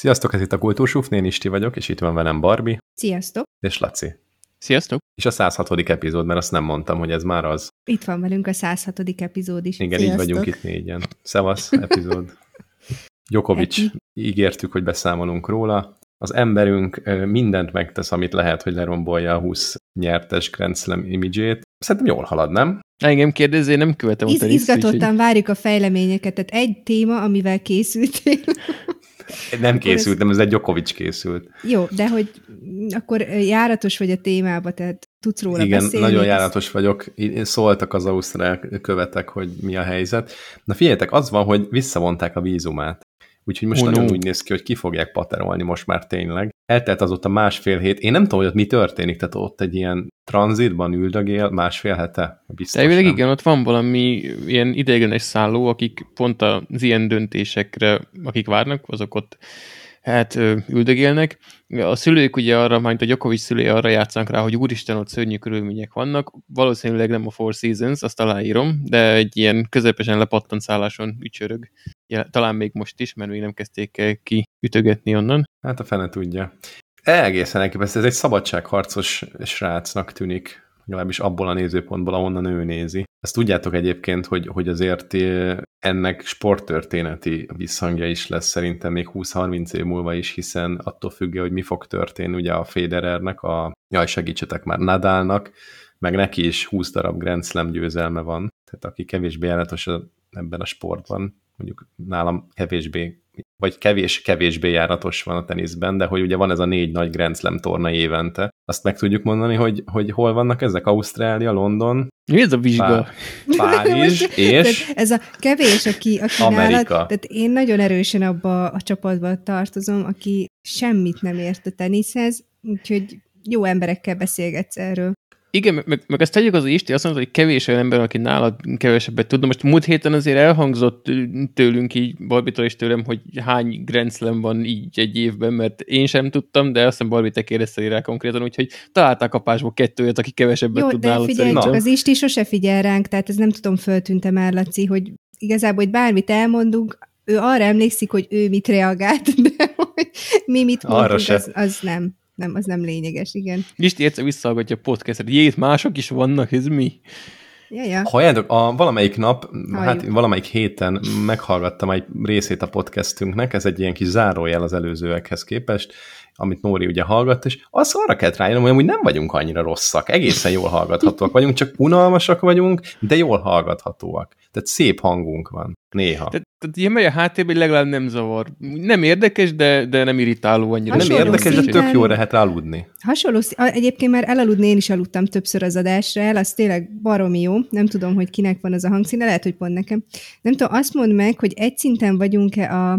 Sziasztok, ez itt a Kultúrsúf, én Isti vagyok, és itt van velem Barbie. Sziasztok. És Laci. Sziasztok. És a 106. epizód, mert azt nem mondtam, hogy ez már az. Itt van velünk a 106. epizód is. Igen, Sziasztok. így vagyunk itt négyen. Szevasz, epizód. Jokovics, Eki. ígértük, hogy beszámolunk róla. Az emberünk mindent megtesz, amit lehet, hogy lerombolja a 20 nyertes Grand Slam imidzsét. Szerintem jól halad, nem? Engem kérdezzé, nem követem Iz- izgatottan várjuk a fejleményeket. Tehát egy téma, amivel készültél. Nem Akkor ez- készültem, ez egy Jokovics készült. Jó, de hogy akkor járatos vagy a témába, tehát tudsz róla Igen, beszélni. nagyon járatos vagyok. Szóltak az ausztrál követek, hogy mi a helyzet. Na figyeljetek, az van, hogy visszavonták a vízumát. Úgyhogy most Oh, nagyon no. úgy néz ki, hogy ki fogják paterolni most már tényleg. Eltelt azóta másfél hét. Én nem tudom, hogy ott mi történik, tehát ott egy ilyen tranzitban üldögél másfél hete. Biztos Elvileg igen, ott van valami ilyen ideiglenes szálló, akik pont az ilyen döntésekre, akik várnak, azok ott hát üldögélnek. A szülők ugye arra, majd a Djokovic szülői arra játszanak rá, hogy úristen, ott szörnyű körülmények vannak. Valószínűleg nem a Four Seasons, azt aláírom, de egy ilyen közepesen lepattant szálláson ücsörög. Ja, talán még most is, mert még nem kezdték ki ütögetni onnan. Hát a fene tudja. Egészen elképesztő. Ez egy szabadságharcos srácnak tűnik, legalábbis abból a nézőpontból, ahonnan ő nézi. Ezt tudjátok egyébként, hogy, hogy azért eh, ennek sporttörténeti visszhangja is lesz szerintem még 20-30 év múlva is, hiszen attól függő, hogy mi fog történni ugye a Federernek, a, jaj segítsetek már, Nadalnak, meg neki is 20 darab Grand Slam győzelme van, tehát aki kevésbé járatos ebben a sportban, mondjuk nálam kevésbé vagy kevés-kevésbé járatos van a teniszben, de hogy ugye van ez a négy nagy Grand Slam torna évente. Azt meg tudjuk mondani, hogy, hogy hol vannak ezek? Ausztrália, London, Mi ez a vizsga? Pá- Párizs, és Tehát ez a kevés, aki, aki Amerika. nálad, tehát én nagyon erősen abba a csapatba tartozom, aki semmit nem ért a teniszhez, úgyhogy jó emberekkel beszélgetsz erről. Igen, meg- meg, ezt tegyük az Isti, azt mondta, hogy kevés olyan ember, aki nálad kevesebbet tud. Most múlt héten azért elhangzott tőlünk így, Barbitól és tőlem, hogy hány Grand Slam van így egy évben, mert én sem tudtam, de azt hiszem Barbie te kérdeztél rá konkrétan, úgyhogy találták kapásból kettőt, aki kevesebbet Jó, tud de nálad figyelj, szerintem. csak az Isti sose figyel ránk, tehát ez nem tudom, föltűntem már, Laci, hogy igazából, hogy bármit elmondunk, ő arra emlékszik, hogy ő mit reagált, de hogy mi mit Arra mondtunk, se. az, az nem. Nem, az nem lényeges, igen. Isti egyszer visszahallgatja a podcastet, jét, mások is vannak, ez mi? Ja, ja. Halljátok, a valamelyik nap, hát Halljuk. valamelyik héten meghallgattam egy részét a podcastünknek, ez egy ilyen kis zárójel az előzőekhez képest, amit Nóri ugye hallgatt, és az arra kellett rájönnöm, hogy amúgy nem vagyunk annyira rosszak, egészen jól hallgathatóak vagyunk, csak unalmasak vagyunk, de jól hallgathatóak. Tehát szép hangunk van, néha. Tehát, tehát ilyen megy a háttérben, hogy legalább nem zavar. Nem érdekes, de, de nem irritáló annyira. nem hasonló érdekes, de tök szinten- jó lehet aludni. Hasonló, egyébként már elaludni én is aludtam többször az adásra el, az tényleg baromi jó, nem tudom, hogy kinek van az a hangszíne, lehet, hogy pont nekem. Nem tudom, azt mondd meg, hogy egy szinten vagyunk-e a,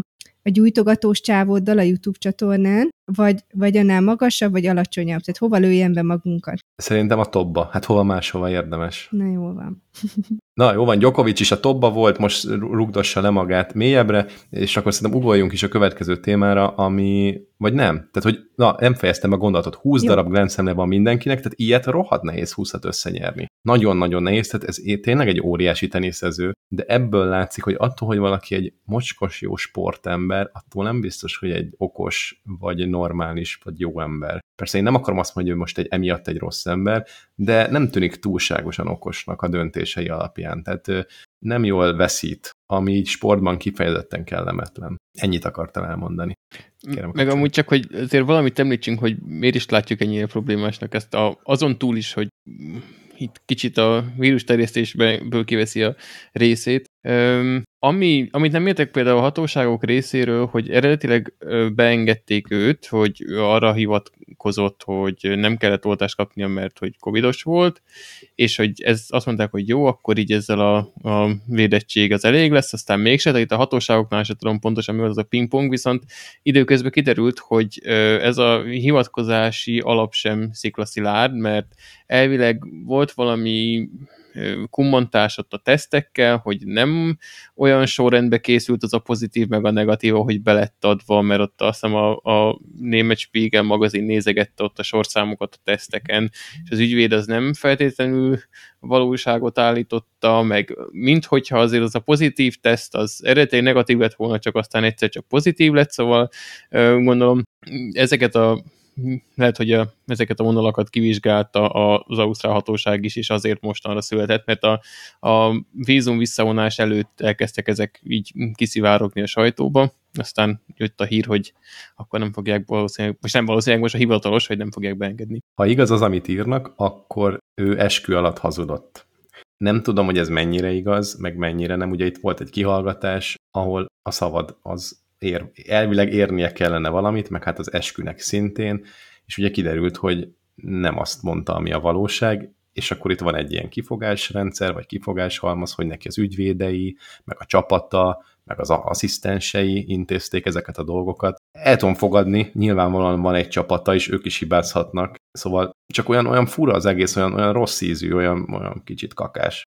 a gyújtogatós csávóddal a YouTube csatornán, vagy, vagy annál magasabb, vagy alacsonyabb, tehát hova lőjen be magunkat. Szerintem a topba. Hát hova máshova érdemes. Na jól van. Na jó van, Djokovic is a topba volt, most rugdossa le magát mélyebbre, és akkor szerintem ugorjunk is a következő témára, ami, vagy nem? Tehát, hogy na, nem fejeztem a gondolatot, 20 Jó. darab Grand Slam van mindenkinek, tehát ilyet rohadt nehéz 20-at összenyerni. Nagyon-nagyon nehéz, tehát ez tényleg egy óriási teniszező, de ebből látszik, hogy attól, hogy valaki egy mocskos jó sportember, attól nem biztos, hogy egy okos, vagy normális, vagy jó ember. Persze én nem akarom azt mondani, hogy ő most egy emiatt egy rossz ember, de nem tűnik túlságosan okosnak a döntései alapján. Tehát nem jól veszít, ami így sportban kifejezetten kellemetlen. Ennyit akartam elmondani. Kérem, Meg kapcsolj. amúgy csak, hogy azért valamit említsünk, hogy miért is látjuk ennyire problémásnak ezt a, azon túl is, hogy itt kicsit a vírus terjesztésből kiveszi a részét. Öm, ami, amit nem értek például a hatóságok részéről, hogy eredetileg beengedték őt, hogy ő arra hivatkozott, hogy nem kellett oltást kapnia, mert hogy covidos volt, és hogy ez azt mondták, hogy jó, akkor így ezzel a, a védettség az elég lesz, aztán mégse, tehát itt a hatóságoknál sem tudom pontosan mi volt az a pingpong, viszont időközben kiderült, hogy ez a hivatkozási alap sem sziklaszilárd, mert elvileg volt valami kummantás ott a tesztekkel, hogy nem olyan sorrendbe készült az a pozitív meg a negatív, hogy belett adva, mert ott azt hiszem a, a német Spiegel magazin nézegette ott a sorszámokat a teszteken, és az ügyvéd az nem feltétlenül valóságot állította, meg minthogyha azért az a pozitív teszt az eredetileg negatív lett volna, csak aztán egyszer csak pozitív lett, szóval gondolom ezeket a lehet, hogy a, ezeket a vonalakat kivizsgálta az ausztrál hatóság is, és azért mostanra született, mert a, a vízum visszavonás előtt elkezdtek ezek így kiszivárogni a sajtóba, aztán jött a hír, hogy akkor nem fogják valószínűleg, most nem valószínűleg most a hivatalos, hogy nem fogják beengedni. Ha igaz az, amit írnak, akkor ő eskü alatt hazudott. Nem tudom, hogy ez mennyire igaz, meg mennyire nem. Ugye itt volt egy kihallgatás, ahol a szavad az ér, elvileg érnie kellene valamit, meg hát az eskünek szintén, és ugye kiderült, hogy nem azt mondta, ami a valóság, és akkor itt van egy ilyen kifogásrendszer, vagy kifogáshalmaz, hogy neki az ügyvédei, meg a csapata, meg az asszisztensei intézték ezeket a dolgokat. El tudom fogadni, nyilvánvalóan van egy csapata, és ők is hibázhatnak, szóval csak olyan, olyan fura az egész, olyan, olyan rossz ízű, olyan, olyan kicsit kakás.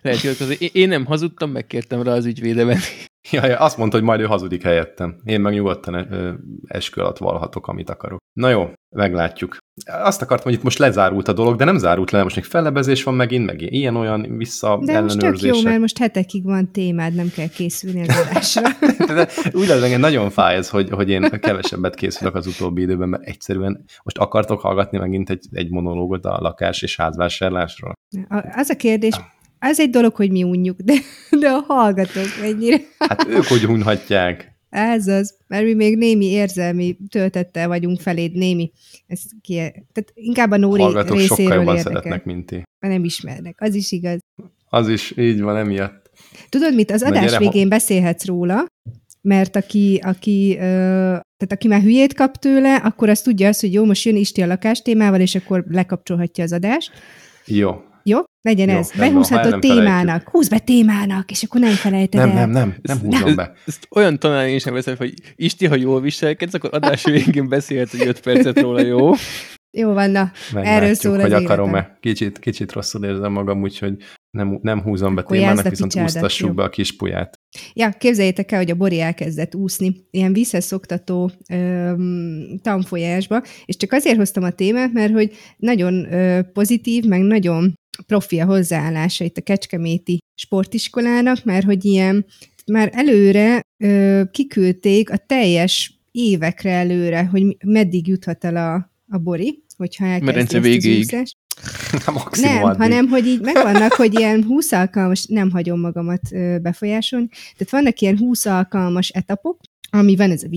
Lehet, hogy azért én nem hazudtam, megkértem rá az ügyvédemet. Ja, ja, azt mondta, hogy majd ő hazudik helyettem. Én meg nyugodtan eskü alatt valhatok, amit akarok. Na jó, meglátjuk. Azt akartam, hogy itt most lezárult a dolog, de nem zárult le, most még fellebezés van megint, meg ilyen-olyan vissza De most tök jó, mert most hetekig van témád, nem kell készülni az adásra. de úgy lesz, engem nagyon fáj ez, hogy, hogy én kevesebbet készülök az utóbbi időben, mert egyszerűen most akartok hallgatni megint egy, egy monológot a lakás és házvásárlásról. Az a kérdés, ez egy dolog, hogy mi unjuk, de, de a hallgatók mennyire. Hát ők hogy unhatják. Ez az, mert mi még némi érzelmi töltettel vagyunk feléd, némi. Ez ki, tehát inkább a Nóri Hallgatók részéről sokkal jobban érdekel. szeretnek, mint ti. Nem ismernek, az is igaz. Az is, így van, emiatt. Tudod mit, az Na, adás végén ha... beszélhetsz róla, mert aki, aki, ö, tehát aki már hülyét kap tőle, akkor azt tudja azt, hogy jó, most jön Isti a lakástémával, és akkor lekapcsolhatja az adást. Jó, jó? Legyen Jó, ez. Behúzhatod témának. Húzd be témának, és akkor nem felejted nem, el. Nem, nem, nem húzom nem. be. Ezt olyan tanár én sem veszem, hogy Isti, ha jól viselkedsz, akkor adás végén beszélhet, hogy 5 percet róla, jó? Jó van, na. Erről szól hogy akarom-e. Kicsit, kicsit rosszul érzem magam, úgyhogy nem, nem húzom be Akkor témának, viszont úsztassuk jó. be a kis puját. Ja, képzeljétek el, hogy a Bori elkezdett úszni, ilyen visszaszoktató tanfolyásba, és csak azért hoztam a témát, mert hogy nagyon ö, pozitív, meg nagyon profi a hozzáállása itt a Kecskeméti sportiskolának, mert hogy ilyen már előre ö, kiküldték a teljes évekre előre, hogy meddig juthat el a, a Bori, hogyha elkezdi végéig. nem, addig. hanem, hogy így megvannak, hogy ilyen 20 alkalmas, nem hagyom magamat befolyásolni, tehát vannak ilyen 20 alkalmas etapok, ami van ez a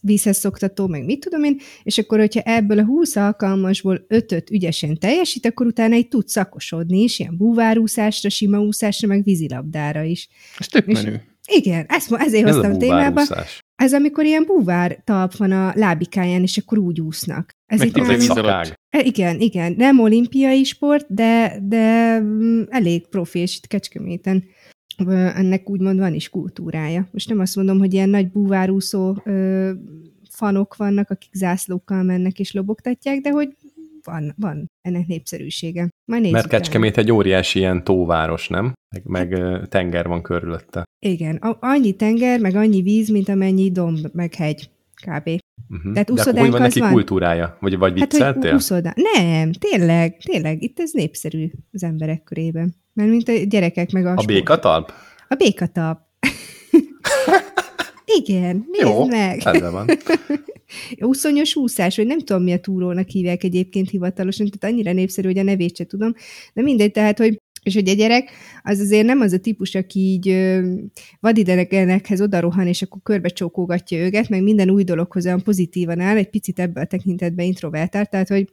vízhez szoktató, meg mit tudom én, és akkor, hogyha ebből a 20 alkalmasból 5-öt ügyesen teljesít, akkor utána így tud szakosodni is, ilyen búvárúszásra, sima úszásra, meg vízilabdára is. Ez tök menő. Igen, ezt, ezért Ez hoztam a témába. Ez amikor ilyen búvár talp van a lábikáján, és akkor úgy úsznak. Ez Meg egy víz Igen, igen. Nem olimpiai sport, de, de mm, elég profi, és itt Kecskeméten ennek úgymond van is kultúrája. Most nem azt mondom, hogy ilyen nagy búvárúszó ö, fanok vannak, akik zászlókkal mennek és lobogtatják, de hogy van, van ennek népszerűsége. Majd Mert Kecskemét egy óriási ilyen tóváros, nem? Meg, meg tenger van körülötte. Igen, a- annyi tenger, meg annyi víz, mint amennyi domb, meg hegy, kb. Uh-huh. Tehát De akkor hogy van neki van? kultúrája? Vagy, vagy vicceltél? Hát, hogy Nem, tényleg, tényleg, itt ez népszerű az emberek körében. Mert mint a gyerekek meg a A békatalp? A békatalp. Igen, nézd Jó, meg. van. Úszonyos úszás, vagy nem tudom, mi a túrónak hívják egyébként hivatalosan, tehát annyira népszerű, hogy a nevét se tudom, de mindegy, tehát, hogy és hogy a gyerek az azért nem az a típus, aki így vadidegenekhez odarohan, és akkor körbe csókógatja őket, meg minden új dologhoz olyan pozitívan áll, egy picit ebben a tekintetben introvertált, tehát hogy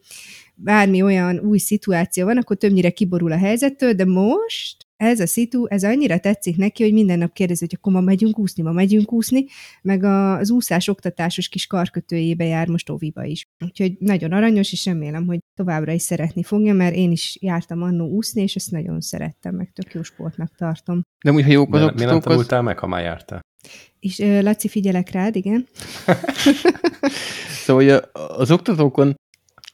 bármi olyan új szituáció van, akkor többnyire kiborul a helyzettől, de most ez a szitu, ez annyira tetszik neki, hogy minden nap kérdezi, hogy akkor ma megyünk úszni, ma megyünk úszni, meg az úszás oktatásos kis karkötőjébe jár most óviba is. Úgyhogy nagyon aranyos, és remélem, hogy továbbra is szeretni fogja, mert én is jártam annó úszni, és ezt nagyon szerettem, meg tök jó sportnak tartom. De úgy, ha jók az Miért nem tanultál az... meg, ha már jártál? És Laci, figyelek rád, igen. szóval az oktatókon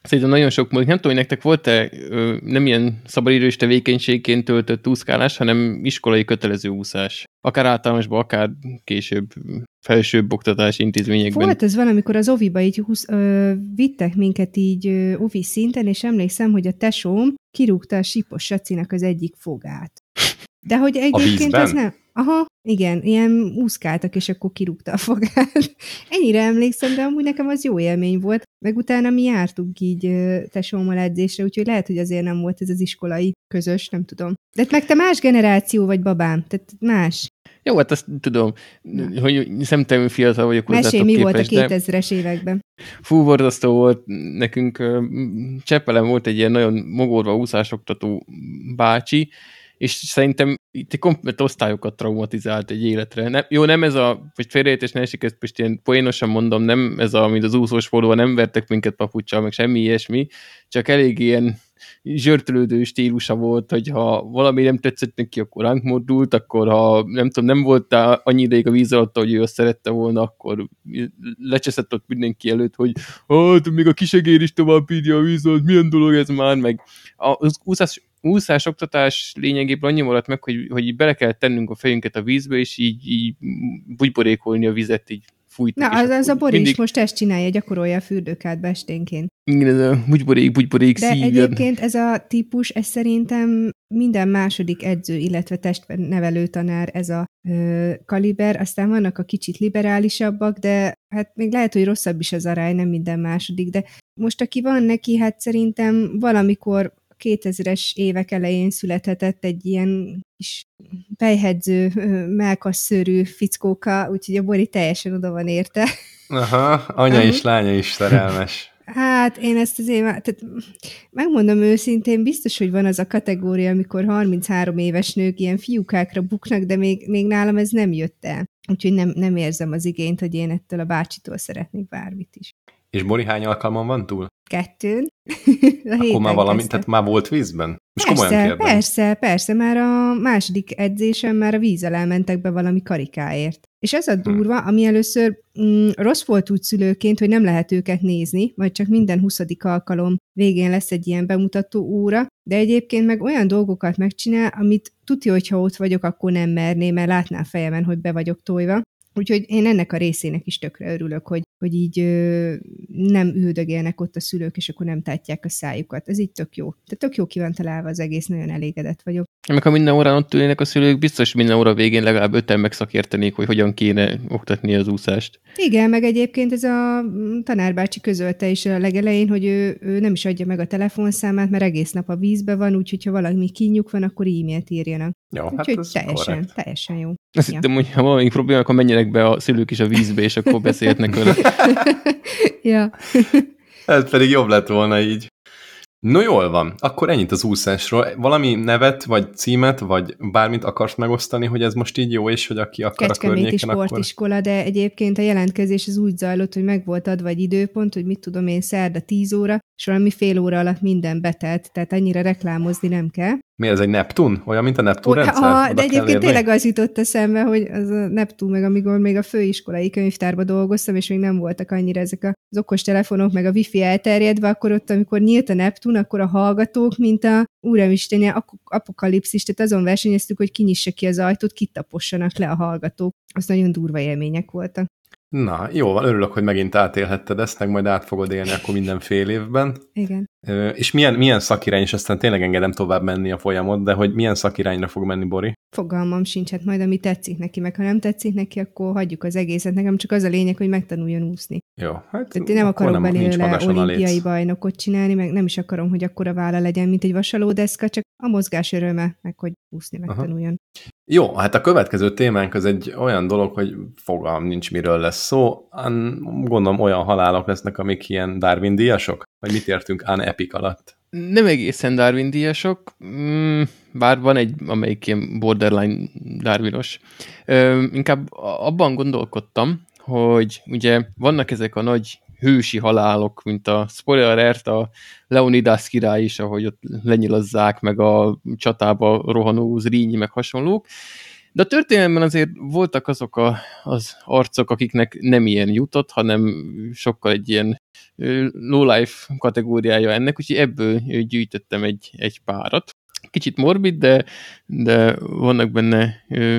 Szerintem nagyon sok múlik. Nem tudom, hogy nektek volt-e ö, nem ilyen szabadidős tevékenységként töltött úszkálás, hanem iskolai kötelező úszás. Akár általánosban, akár később felsőbb oktatási intézményekben. Volt ez valamikor az oviba így husz, ö, vittek minket így ö, ovi szinten, és emlékszem, hogy a tesóm kirúgta a sipos sacinak az egyik fogát. De hogy egyébként ez nem... Aha, igen, ilyen úszkáltak, és akkor kirúgta a fogát. Ennyire emlékszem, de amúgy nekem az jó élmény volt. Meg utána mi jártunk így tesómmal edzésre, úgyhogy lehet, hogy azért nem volt ez az iskolai közös, nem tudom. De meg te más generáció vagy, babám, tehát más. Jó, hát azt tudom, hogy szemtelenül fiatal vagyok Mesélj, hozzátok mi volt a képest, de 2000-es években. fú, borzasztó volt nekünk. ö, Csepelen volt egy ilyen nagyon mogorva úszásoktató bácsi, és szerintem itt komplet osztályokat traumatizált egy életre. Nem, jó, nem ez a, hogy félreértés ne esik, ezt most ilyen poénosan mondom, nem ez a, mint az úszós forduló, nem vertek minket papucsal, meg semmi ilyesmi, csak elég ilyen zsörtölődő stílusa volt, hogy ha valami nem tetszett neki, akkor ránk mordult, akkor ha nem tudom, nem voltál annyi ideig a víz alatt, hogy ő azt szerette volna, akkor lecseszett ott mindenki előtt, hogy hát még a kisegér is tovább írja a víz alatt, milyen dolog ez már, meg az úszás, úszás oktatás lényegében annyi maradt meg, hogy, hogy bele kell tennünk a fejünket a vízbe, és így, így bugyborékolni a vizet, így fújtuk. Na, az, az a akkor Bori is mindig- most ezt csinálja, gyakorolja a fürdőkádba esténként. Igen, ez a bugyborék, bugyborék De szívjad. egyébként ez a típus, ez szerintem minden második edző, illetve testnevelő tanár ez a ö, kaliber, aztán vannak a kicsit liberálisabbak, de hát még lehet, hogy rosszabb is az arány, nem minden második, de most aki van neki, hát szerintem valamikor 2000-es évek elején születhetett egy ilyen kis fejhedző, ö, melkasszőrű fickóka, úgyhogy a Bori teljesen oda van érte. Aha, anya is, lánya is szerelmes. Hát én ezt azért, tehát megmondom őszintén, biztos, hogy van az a kategória, amikor 33 éves nők ilyen fiúkákra buknak, de még, még nálam ez nem jött el. Úgyhogy nem, nem érzem az igényt, hogy én ettől a bácsitól szeretnék bármit is. És Bori hány alkalman van túl? Kettőn. a Akkor már valami, kezdtem. tehát már volt vízben? Komolyan Persze, kérdem. persze, persze, már a második edzésen már a víz alá mentek be valami karikáért. És ez a Hm. durva, ami először mm, rossz volt úgy szülőként, hogy nem lehet őket nézni, vagy csak minden 20. alkalom végén lesz egy ilyen bemutató óra, de egyébként meg olyan dolgokat megcsinál, amit tudja, hogy ha ott vagyok, akkor nem merném, mert látná fejemen, hogy be vagyok tojva. Úgyhogy én ennek a részének is tökre örülök, hogy, hogy így ö, nem üldögélnek ott a szülők, és akkor nem tátják a szájukat. Ez így tök jó. Tehát tök jó ki van találva az egész, nagyon elégedett vagyok. Meg ha minden órán ott ülnének a szülők, biztos minden óra végén legalább öten megszakértenék, hogy hogyan kéne oktatni az úszást. Igen, meg egyébként ez a tanárbácsi közölte is a legelején, hogy ő, ő nem is adja meg a telefonszámát, mert egész nap a vízbe van, úgyhogy ha valami kínjuk van, akkor e-mailt írjanak. Jó, hát Úgyhogy teljesen, korrekt. teljesen jó. Azt Ja. hittem, hogy ha valami probléma, akkor menjenek be a szülők is a vízbe, és akkor beszélhetnek vele. ja. Ez pedig jobb lett volna így. No jól van, akkor ennyit az úszásról. Valami nevet, vagy címet, vagy bármit akarsz megosztani, hogy ez most így jó, és hogy aki akar a Kecskeméti környéken, akkor... sportiskola, de egyébként a jelentkezés az úgy zajlott, hogy meg volt adva egy időpont, hogy mit tudom én, szerda 10 óra, és valami fél óra alatt minden betelt, tehát annyira reklámozni nem kell. Mi ez, egy Neptun? Olyan, mint a Neptun Ó, rendszer? ha, de egyébként érni? tényleg az jutott eszembe, hogy az a Neptun, meg amikor még a főiskolai könyvtárban dolgoztam, és még nem voltak annyira ezek az okos telefonok, meg a wifi elterjedve, akkor ott, amikor nyílt a Neptun, akkor a hallgatók, mint a úramisteni ap- apokalipszis, tehát azon versenyeztük, hogy kinyissa ki az ajtót, kitapossanak le a hallgatók. Az nagyon durva élmények voltak. Na, jó van, örülök, hogy megint átélhetted ezt, meg majd át fogod élni akkor minden fél évben. Igen. És milyen, milyen szakirány, és aztán tényleg engedem tovább menni a folyamot, de hogy milyen szakirányra fog menni Bori? Fogalmam sincs, hát majd ami tetszik neki, meg ha nem tetszik neki, akkor hagyjuk az egészet. Nekem csak az a lényeg, hogy megtanuljon úszni. Jó, hát Tehát én nem akarok nincs belőle olimpiai bajnokot csinálni, meg nem is akarom, hogy akkora válla legyen, mint egy vasalódeszka, csak a mozgás öröme, meg hogy úszni megtanuljon. Jó, hát a következő témánk az egy olyan dolog, hogy fogalm nincs miről lesz szó. An, gondolom olyan halálok lesznek, amik ilyen Darwin díjasok? Vagy mit értünk An Epic alatt? Nem egészen Darwin díjasok, mm, bár van egy, amelyik ilyen borderline Darwinos. Inkább abban gondolkodtam, hogy ugye vannak ezek a nagy hősi halálok, mint a spoiler a Leonidas király is, ahogy ott lenyilazzák, meg a csatába rohanó Zrínyi, meg hasonlók, De a történelemben azért voltak azok a, az arcok, akiknek nem ilyen jutott, hanem sokkal egy ilyen low life kategóriája ennek, úgyhogy ebből gyűjtöttem egy, egy párat. Kicsit morbid, de, de vannak benne ö,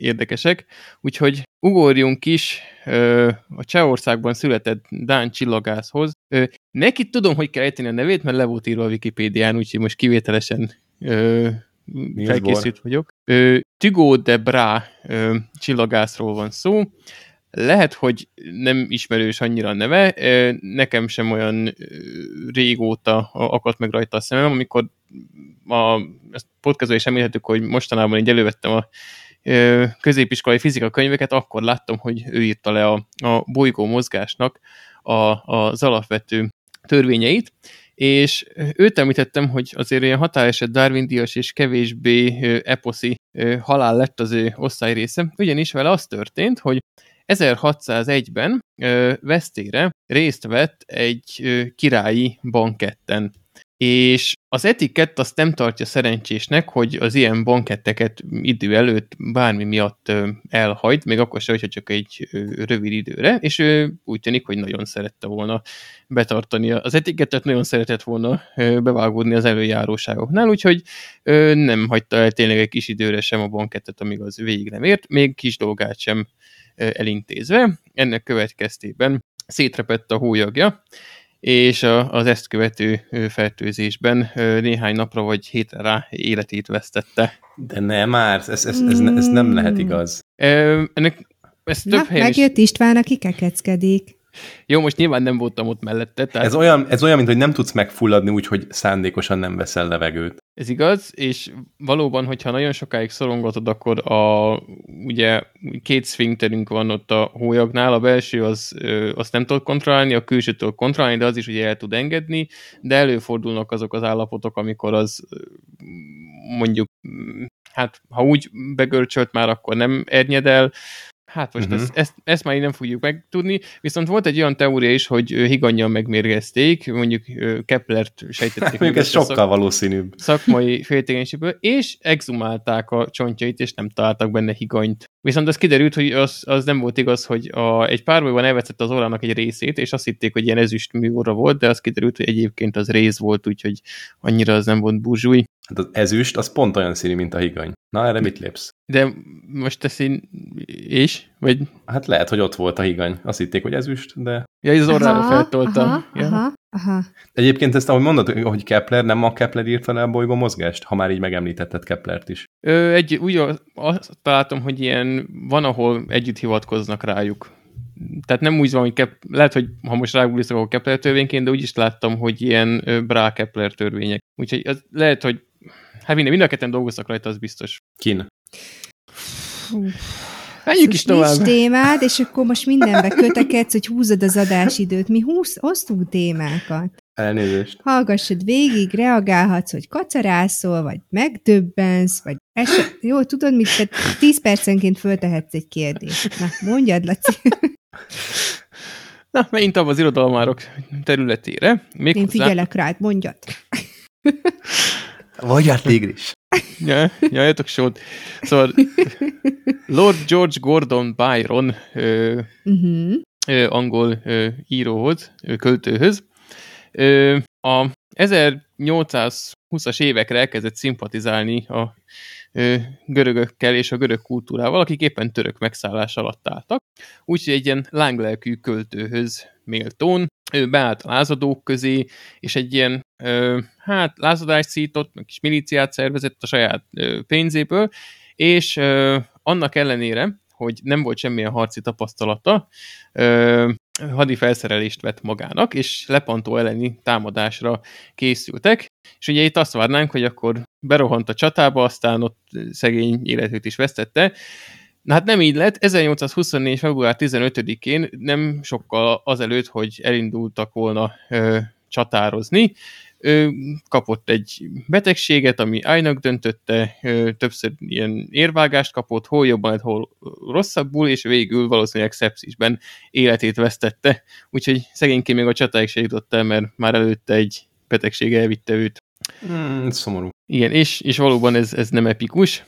érdekesek. Úgyhogy ugorjunk is ö, a Csehországban született Dán csillagászhoz. Ö, neki tudom, hogy kell ejteni a nevét, mert le volt írva a Wikipédián, úgyhogy most kivételesen ö, felkészült vagyok. Ö, Tygo de Bra ö, csillagászról van szó. Lehet, hogy nem ismerős annyira a neve, nekem sem olyan régóta akadt meg rajta a szemem, amikor a ezt podcastban is említhetük, hogy mostanában így elővettem a középiskolai fizika könyveket, akkor láttam, hogy ő írta le a, a bolygó mozgásnak a, az alapvető törvényeit, és őt említettem, hogy azért ilyen határeset Darwin-díjas és kevésbé eposzi halál lett az ő osztály része, ugyanis vele az történt, hogy 1601-ben Vesztére részt vett egy királyi banketten. És az etikett azt nem tartja szerencsésnek, hogy az ilyen banketteket idő előtt bármi miatt elhajt, még akkor sem, hogyha csak egy rövid időre, és ő úgy tűnik, hogy nagyon szerette volna betartani az etikettet, nagyon szeretett volna bevágódni az előjáróságoknál, úgyhogy nem hagyta el tényleg egy kis időre sem a bankettet, amíg az végig nem ért, még kis dolgát sem elintézve. Ennek következtében szétrepett a hólyagja, és az ezt követő fertőzésben néhány napra vagy hétre rá életét vesztette. De nem már, ez, ez, ez, ez, nem lehet igaz. Ennek, ez több Na, megjött is. István, aki kekeckedik. Jó, most nyilván nem voltam ott mellette. Tehát... Ez, olyan, ez olyan, mint hogy nem tudsz megfulladni úgy, hogy szándékosan nem veszel levegőt. Ez igaz, és valóban, hogyha nagyon sokáig szorongatod, akkor a, ugye két szfinkterünk van ott a hólyagnál, a belső az, azt nem tudod kontrollálni, a külső tudod kontrollálni, de az is ugye el tud engedni, de előfordulnak azok az állapotok, amikor az mondjuk, hát ha úgy begörcsölt már, akkor nem ernyed el, Hát most uh-huh. ezt, ezt, ezt már így nem fogjuk megtudni, viszont volt egy olyan teória is, hogy higanyjal megmérgezték, mondjuk Keplert sejtették. mondjuk ez sokkal szak, valószínűbb. Szakmai féltékenységből, és exhumálták a csontjait, és nem találtak benne higanyt. Viszont az kiderült, hogy az, az nem volt igaz, hogy a, egy párbajban elveszett az órának egy részét, és azt hitték, hogy ilyen ezüst műóra volt, de az kiderült, hogy egyébként az rész volt, úgyhogy annyira az nem volt burzsúj. Hát az ezüst, az pont olyan színű, mint a higany. Na, erre mit lépsz? De most ezt én... És? Vagy... Hát lehet, hogy ott volt a higany. Azt hitték, hogy ezüst, de... Ja, az orrára feltoltam. Aha, ja. aha, aha. Egyébként ezt, ahogy mondod, hogy Kepler, nem a Kepler írta le a bolygó mozgást, ha már így megemlítetted Keplert is. Ö, egy, úgy azt találtam, hogy ilyen van, ahol együtt hivatkoznak rájuk. Tehát nem úgy van, hogy Kep, lehet, hogy ha most rágugliszok, akkor Kepler törvényként, de úgy is láttam, hogy ilyen Brá Kepler törvények. Úgyhogy az lehet, hogy Hát minden, mind a ketten dolgoztak rajta, az biztos. Kin. Menjünk is tovább. Nincs témád, és akkor most mindenbe kötekedsz, hogy húzod az adásidőt. Mi húz, hoztunk témákat. Elnézést. Hallgassad végig, reagálhatsz, hogy kacarászol, vagy megdöbbensz, vagy eset... Jó, tudod mit? Te tíz percenként föltehetsz egy kérdést. Na, mondjad, Laci. Na, menjünk tovább az irodalmárok területére. Még Én hozzá... figyelek rád, mondjad. Vagy tigris. ja, nyaljatok sót. Szóval Lord George Gordon Byron ö, uh-huh. ö, angol ö, íróhoz, ö, költőhöz. Ö, a 1820-as évekre elkezdett szimpatizálni a ö, görögökkel és a görög kultúrával, akik éppen török megszállás alatt álltak. Úgyhogy egy ilyen lánglelkű költőhöz méltón. Ő beállt a lázadók közé, és egy ilyen, ö, hát lázadást szított, meg kis milíciát szervezett a saját ö, pénzéből, és ö, annak ellenére, hogy nem volt semmilyen harci tapasztalata, ö, hadi felszerelést vett magának, és lepantó elleni támadásra készültek, és ugye itt azt várnánk, hogy akkor berohant a csatába, aztán ott szegény életét is vesztette, Na hát nem így lett. 1824. február 15-én, nem sokkal azelőtt, hogy elindultak volna ö, csatározni, ö, kapott egy betegséget, ami ájnak döntötte, ö, többször ilyen érvágást kapott, hol jobban hol rosszabbul, és végül valószínűleg szepszisben életét vesztette. Úgyhogy szegényként még a csatáig se jutott el, mert már előtte egy betegség elvitte őt. Mm, szomorú. Igen, és, és valóban ez, ez nem epikus.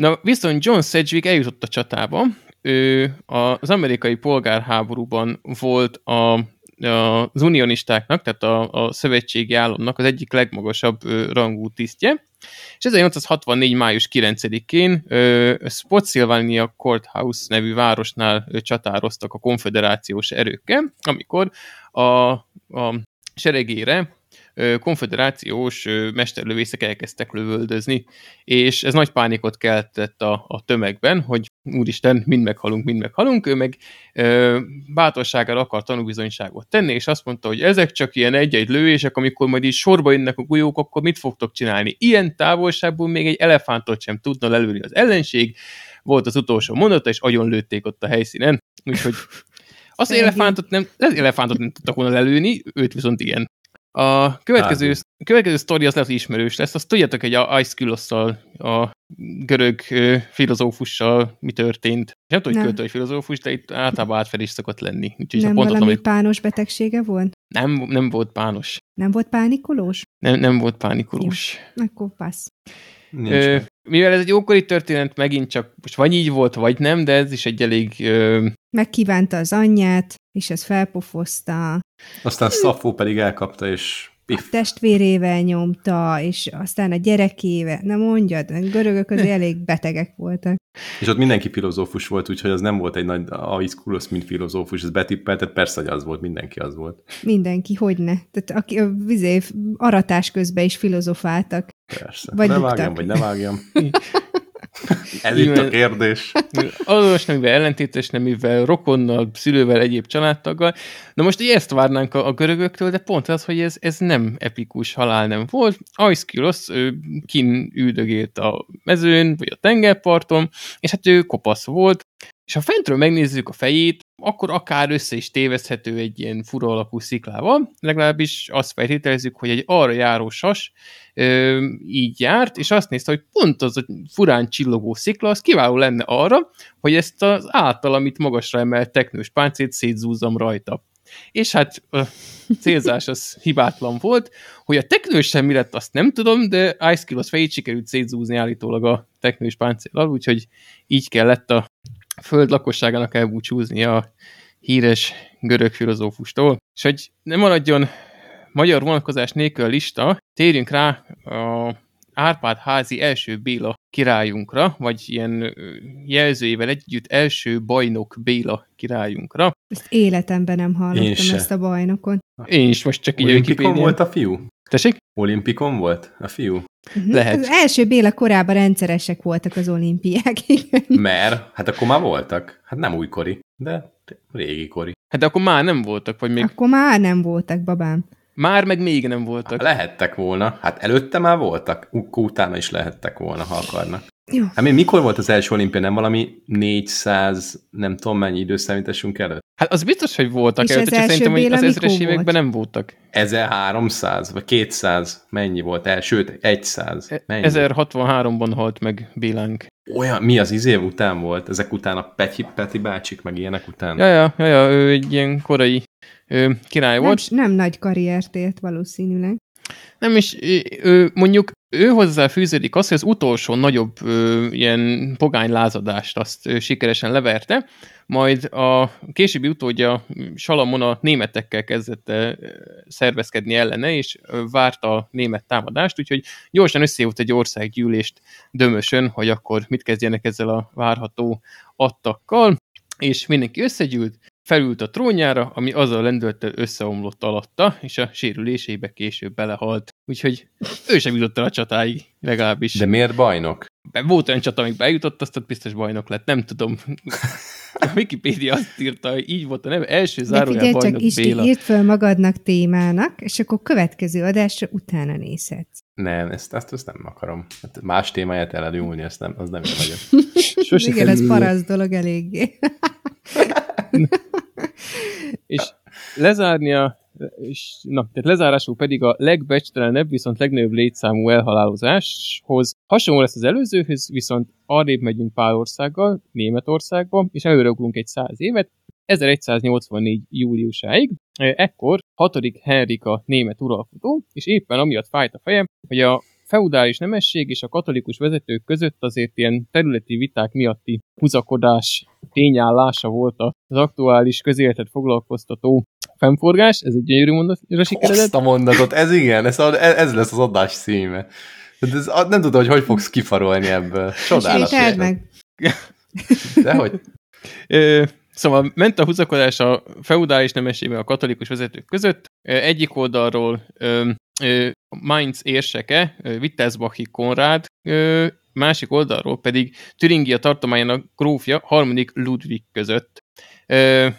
Na, viszont John Sedgwick eljutott a csatába. Ő az amerikai polgárháborúban volt a az unionistáknak, tehát a, a szövetségi államnak az egyik legmagasabb ö, rangú tisztje, és 1864. május 9-én Spotsylvania Courthouse nevű városnál ö, csatároztak a konfederációs erőkkel, amikor a, a seregére konfederációs mesterlövészek elkezdtek lövöldözni, és ez nagy pánikot keltett a, a tömegben, hogy úristen, mind meghalunk, mind meghalunk, ő meg ö, bátorsággal akar tanúbizonyságot tenni, és azt mondta, hogy ezek csak ilyen egy-egy lövések, amikor majd így sorba jönnek a golyók, akkor mit fogtok csinálni? Ilyen távolságból még egy elefántot sem tudna lelőni az ellenség, volt az utolsó mondata, és agyon lőtték ott a helyszínen, úgyhogy az elefántot nem, az elefántot nem tudtak volna lelőni, őt viszont ilyen. A következő, hát. következő sztori az lehet, hogy ismerős lesz. Azt tudjátok, hogy a Aeschylosszal, a görög filozófussal mi történt. Nem tudom, hogy költői filozófus, de itt általában átfedés szokott lenni. Úgyhogy nem valami amit... pános betegsége volt? Nem, nem volt pános. Nem volt pánikolós? Nem, nem volt pánikolós. Jó, akkor passz. Ö, mivel ez egy ókori történet, megint csak most vagy így volt, vagy nem, de ez is egy elég... Ö... Megkívánta az anyját, és ez felpofozta. Aztán Szafó pedig elkapta, és Pif. A testvérével nyomta, és aztán a gyerekével. Nem mondjad, a görögök azért elég betegek voltak. És ott mindenki filozófus volt, úgyhogy az nem volt egy nagy Aiskulosz, mint filozófus, ez betippelt, tehát persze, hogy az volt, mindenki az volt. Mindenki, hogy ne. Tehát aki a vizé, aratás közben is filozofáltak. Persze. Vagy ne vágjam, vagy ne vágjam. Ez itt a kérdés. Azonos nemivel ellentétes nemivel, rokonnal, szülővel, egyéb családtaggal. Na most így ezt várnánk a, a görögöktől, de pont az, hogy ez, ez nem epikus halál nem volt. Aeschylus kin üldögélt a mezőn, vagy a tengerparton, és hát ő kopasz volt, és ha fentről megnézzük a fejét, akkor akár össze is tévezhető egy ilyen fura alakú sziklával, legalábbis azt feltételezzük, hogy egy arra járó sas ö, így járt, és azt nézte, hogy pont az a furán csillogó szikla, az kiváló lenne arra, hogy ezt az által, amit magasra emelt teknős páncét szétzúzzam rajta. És hát a célzás az hibátlan volt, hogy a teknős sem mi lett, azt nem tudom, de Ice Kill az fejét sikerült szétzúzni állítólag a teknős páncéllal, úgyhogy így kellett a föld lakosságának elbúcsúzni a híres görög filozófustól. És hogy nem maradjon magyar vonatkozás nélkül a lista, térjünk rá a Árpád házi első Béla királyunkra, vagy ilyen jelzőjével együtt első bajnok Béla királyunkra. Ezt életemben nem hallottam ezt a bajnokon. Én is most csak így Olimpikon volt a fiú? Tessék? Olimpikon volt a fiú? Uh-huh. Lehet. Az első Béla korában rendszeresek voltak az olimpiák. Mert, hát akkor már voltak. Hát nem újkori, de régi kori. Hát de akkor már nem voltak, vagy még... Akkor már nem voltak, babám. Már meg még nem voltak. Hát lehettek volna. Hát előtte már voltak, utána is lehettek volna, ha akarnak. Jó. Hát még mikor volt az első olimpia? Nem valami 400, nem tudom mennyi időszámításunk előtt? Hát az biztos, hogy voltak És előtt, csak szerintem, hogy az ezres években volt? nem voltak. 1300 vagy 200 mennyi volt el, sőt 100. E- mennyi? 1063-ban halt meg Bélánk. Olyan, mi az izé után volt? Ezek után a Peti, Peti bácsik, meg ilyenek után? Ja, ja, ja, ja ő egy ilyen korai ő, király nem, volt. Nem nagy karriert élt valószínűleg. Nem is, mondjuk ő hozzá fűződik az, hogy az utolsó nagyobb ilyen pogány lázadást azt sikeresen leverte, majd a későbbi utódja Salamon a németekkel kezdett szervezkedni ellene, és várta a német támadást, úgyhogy gyorsan összehívott egy országgyűlést dömösön, hogy akkor mit kezdjenek ezzel a várható attakkal, és mindenki összegyűlt, felült a trónjára, ami azzal lendülettel összeomlott alatta, és a sérülésébe később belehalt. Úgyhogy ő sem jutott el a csatáig, legalábbis. De miért bajnok? Volt olyan csata, amíg bejutott, azt biztos bajnok lett. Nem tudom. A Wikipedia azt írta, hogy így volt a neve, első zárójel bajnok csak is Béla. írd fel magadnak témának, és akkor következő adásra utána nézhetsz. Nem, ezt, ezt, ezt nem akarom. Hát más témáját eledülni, ezt nem, az nem én vagyok. Sose Igen, ez parasz dolog eléggé. és lezárnia, és, na, tehát lezárásul pedig a legbecstelenebb, viszont legnagyobb létszámú elhalálozáshoz hasonló lesz az előzőhöz, viszont arrébb megyünk pár országgal, Németországba, és előreugrunk egy száz évet, 1184. júliusáig. Ekkor 6. Henrik a német uralkodó, és éppen amiatt fájt a fejem, hogy a feudális nemesség és a katolikus vezetők között azért ilyen területi viták miatti húzakodás tényállása volt az aktuális közéletet foglalkoztató fennforgás, ez egy gyönyörű mondatra sikeredett. Azt a mondatot, ez igen, ez, a, ez lesz az adás címe. Ez, nem tudom, hogy hogy fogsz kifarolni ebből. Csodálatos. meg. Dehogy? Szóval ment a húzakodás a feudális nemességben a katolikus vezetők között. Egyik oldalról Mainz érseke, Wittelsbachi Konrád, másik oldalról pedig Türingia tartományának grófja harmadik Ludwig között.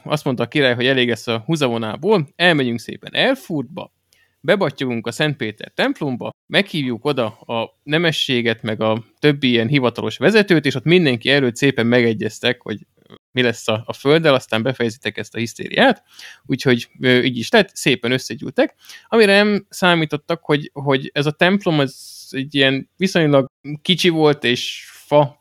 Azt mondta a király, hogy elég lesz a húzavonából, elmegyünk szépen Elfurtba, bebattyogunk a Szent Péter templomba, meghívjuk oda a nemességet, meg a többi ilyen hivatalos vezetőt, és ott mindenki előtt szépen megegyeztek, hogy mi lesz a, a földdel, aztán befejezitek ezt a hisztériát, úgyhogy ö, így is lett, szépen összegyűltek, amire nem számítottak, hogy, hogy ez a templom ez egy ilyen viszonylag kicsi volt, és fa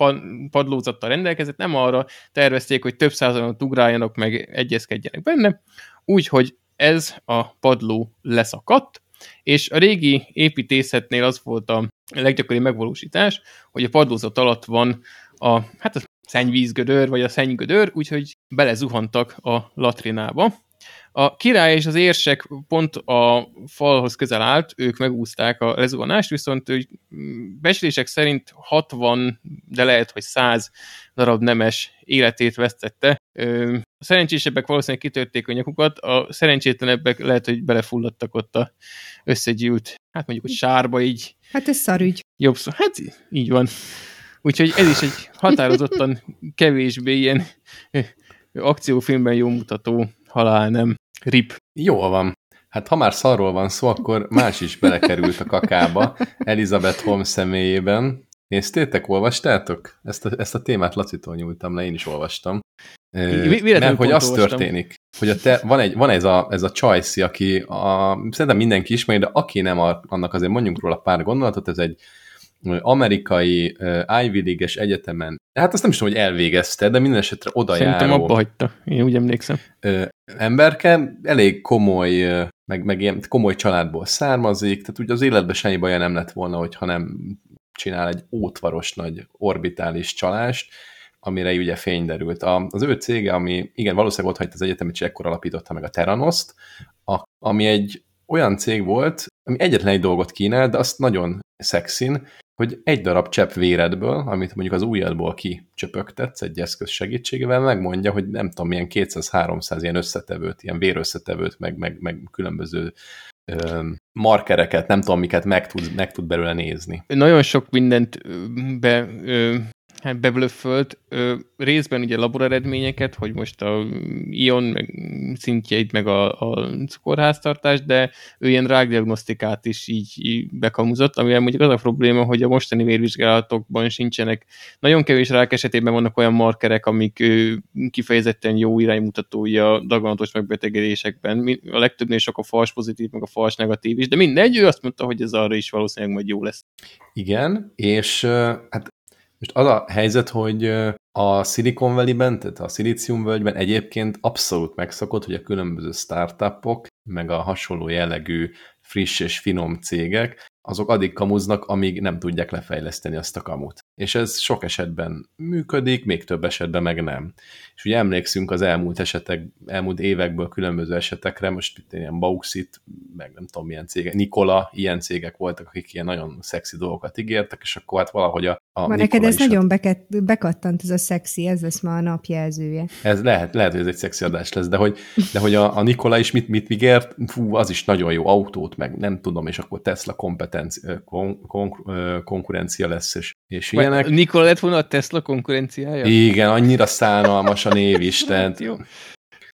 padlózattal rendelkezett, nem arra tervezték, hogy több százalon ugráljanak, meg egyezkedjenek benne, úgyhogy ez a padló leszakadt, és a régi építészetnél az volt a leggyakoribb megvalósítás, hogy a padlózat alatt van a, hát a szennyvízgödör, vagy a szennygödör, úgyhogy belezuhantak a latrinába. A király és az érsek pont a falhoz közel állt, ők megúzták a lezuhanást, viszont ők beszélések szerint 60, de lehet, hogy 100 darab nemes életét vesztette. A szerencsésebbek valószínűleg kitörték a nyakukat, a szerencsétlenebbek lehet, hogy belefulladtak ott a összegyűlt, hát mondjuk, hogy sárba így. Hát ez szarügy. Jobb szó. Hát így van. Úgyhogy ez is egy határozottan kevésbé ilyen akciófilmben jó mutató halál, nem? Rip. Jó van. Hát ha már szarról van szó, akkor más is belekerült a kakába Elizabeth Holmes személyében. Néztétek, olvastátok? Ezt a, ezt a témát Lacitól nyúltam le, én is olvastam. Mert hogy az történik, hogy a te, van, egy, van ez a, ez a Csajci, aki a, szerintem mindenki ismeri, de aki nem, annak azért mondjunk róla pár gondolatot, ez egy amerikai uh, Ivy League-es egyetemen, hát azt nem is tudom, hogy elvégezte, de minden esetre oda Szerintem járó, abba hagyta, én úgy emlékszem. Uh, emberke, elég komoly, uh, meg, meg ilyen komoly családból származik, tehát ugye az életben semmi baja nem lett volna, hogyha nem csinál egy ótvaros nagy orbitális csalást, amire ugye fény derült. A, az ő cége, ami igen, valószínűleg ott hagyta az egyetemet, és ekkor alapította meg a Terranoszt, a, ami egy olyan cég volt, ami egyetlen egy dolgot kínál, de azt nagyon szexin, hogy egy darab csepp véredből, amit mondjuk az ujjadból kicsöpögtetsz egy eszköz segítségével, megmondja, hogy nem tudom, milyen 200-300 ilyen összetevőt, ilyen vérösszetevőt, meg, meg, meg különböző markereket, nem tudom, miket meg tud, meg tud belőle nézni. Nagyon sok mindent be hát beblöffölt ö, részben ugye laboreredményeket, hogy most a ion meg szintjeit, meg a, a cukorháztartást, de ő ilyen rákdiagnosztikát is így, így bekamuzott, amivel mondjuk az a probléma, hogy a mostani vérvizsgálatokban sincsenek. Nagyon kevés rák esetében vannak olyan markerek, amik ö, kifejezetten jó iránymutatói a daganatos megbetegedésekben. A legtöbbnél sok a fals pozitív, meg a fals negatív is, de mindegy, ő azt mondta, hogy ez arra is valószínűleg majd jó lesz. Igen, és hát most az a helyzet, hogy a Silicon Valley-ben, tehát a völgyben egyébként abszolút megszokott, hogy a különböző startupok, meg a hasonló jellegű friss és finom cégek, azok addig kamuznak, amíg nem tudják lefejleszteni azt a kamut. És ez sok esetben működik, még több esetben meg nem. És ugye emlékszünk az elmúlt esetek, elmúlt évekből különböző esetekre, most itt ilyen Bauxit, meg nem tudom milyen cégek, Nikola, ilyen cégek voltak, akik ilyen nagyon szexi dolgokat ígértek, és akkor hát valahogy a, a Ma neked ez nagyon beket, bekattant, ez a szexi, ez lesz ma a napjelzője. Ez lehet, lehet, hogy ez egy szexi adás lesz, de hogy, de hogy a, a Nikola is mit, mit ígért, fú, az is nagyon jó autót, meg nem tudom, és akkor Tesla kompetencia, kon, kon, konkurencia lesz, és, és ilyenek. Nikola lett volna a Tesla konkurenciája? Igen, annyira szánalmas a név is, tehát, jó.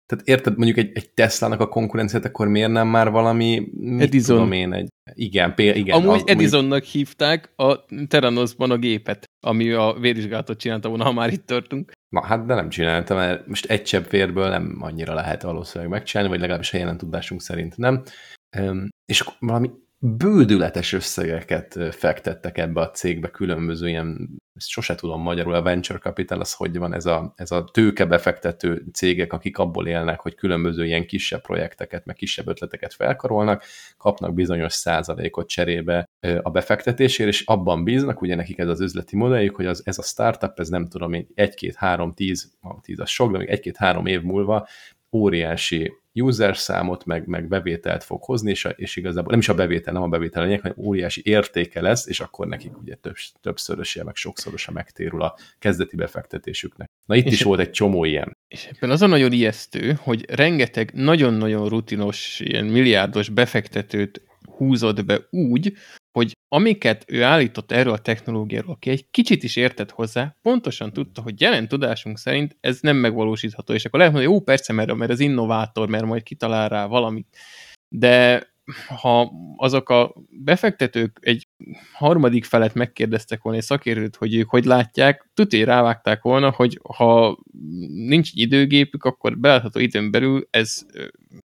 tehát érted, mondjuk egy, egy Tesla-nak a konkurenciát, akkor miért nem már valami, mit Edison. tudom én, egy, igen, például, igen. Amúgy az, Edisonnak hívták a Terranosban a gépet, ami a vérvizsgálatot csinálta volna, ha már itt tartunk. Na hát, de nem csináltam, mert most egy csepp vérből nem annyira lehet valószínűleg megcsinálni, vagy legalábbis a jelen tudásunk szerint nem. És valami bődületes összegeket fektettek ebbe a cégbe, különböző ilyen, ezt sose tudom magyarul, a venture capital, az hogy van, ez a, ez a tőkebefektető cégek, akik abból élnek, hogy különböző ilyen kisebb projekteket, meg kisebb ötleteket felkarolnak, kapnak bizonyos százalékot cserébe a befektetésért, és abban bíznak, ugye nekik ez az üzleti modelljük, hogy az, ez a startup, ez nem tudom én, egy-két, három, tíz, tíz az sok, de még egy-két-három év múlva óriási user számot, meg, meg bevételt fog hozni, és, a, és igazából nem is a bevétel, nem a bevétel lényeg, hanem óriási értéke lesz, és akkor nekik ugye több, többszöröse, meg sokszorosa megtérül a kezdeti befektetésüknek. Na itt és is volt egy csomó ilyen. És ebben az a nagyon ijesztő, hogy rengeteg nagyon-nagyon rutinos, ilyen milliárdos befektetőt húzott be úgy, hogy amiket ő állított erről a technológiáról, aki egy kicsit is értett hozzá, pontosan tudta, hogy jelen tudásunk szerint ez nem megvalósítható, és akkor lehet mondani, jó, persze, mert, mert az innovátor, mert majd kitalál rá valamit, de ha azok a befektetők egy harmadik felet megkérdeztek volna egy szakértőt, hogy ők hogy látják, tuti rávágták volna, hogy ha nincs időgépük, akkor belátható időn belül ez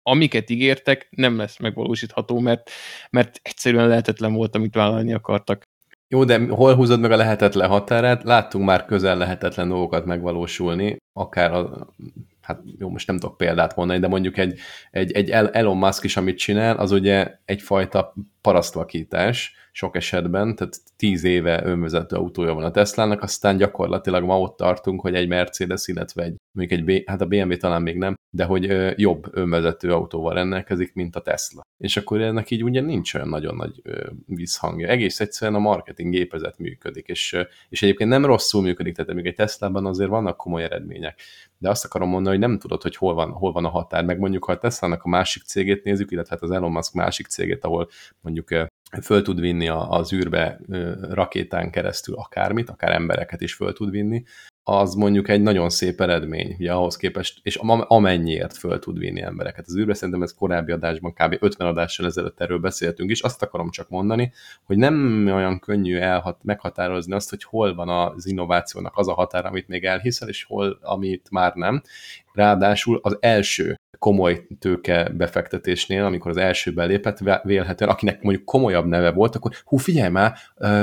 amiket ígértek, nem lesz megvalósítható, mert, mert egyszerűen lehetetlen volt, amit vállalni akartak. Jó, de hol húzod meg a lehetetlen határát? Láttunk már közel lehetetlen dolgokat megvalósulni, akár a, hát jó, most nem tudok példát mondani, de mondjuk egy, egy, egy Elon Musk is, amit csinál, az ugye egyfajta parasztvakítás sok esetben, tehát tíz éve önvezető autója van a Teslának, aztán gyakorlatilag ma ott tartunk, hogy egy Mercedes, illetve egy, mondjuk egy, hát a BMW talán még nem, de hogy jobb önvezető autóval rendelkezik, mint a Tesla. És akkor ennek így ugye nincs olyan nagyon nagy visszhangja. Egész egyszerűen a marketing gépezet működik, és, és egyébként nem rosszul működik, tehát még egy Teslában azért vannak komoly eredmények. De azt akarom mondani, hogy nem tudod, hogy hol van, hol van a határ. Meg mondjuk, ha a Tesla-nak a másik cégét nézzük, illetve hát az Elon Musk másik cégét, ahol mondjuk föl tud vinni az űrbe rakétán keresztül akármit, akár embereket is föl tud vinni, az mondjuk egy nagyon szép eredmény, ugye ahhoz képest, és amennyiért föl tud vinni embereket az űrbe, szerintem ez korábbi adásban, kb. 50 adással ezelőtt erről beszéltünk is, azt akarom csak mondani, hogy nem olyan könnyű elhat, meghatározni azt, hogy hol van az innovációnak az a határ, amit még elhiszel, és hol, amit már nem. Ráadásul az első komoly tőke befektetésnél, amikor az első belépett, vélhetően, akinek mondjuk komolyabb neve volt, akkor hú, figyelj már,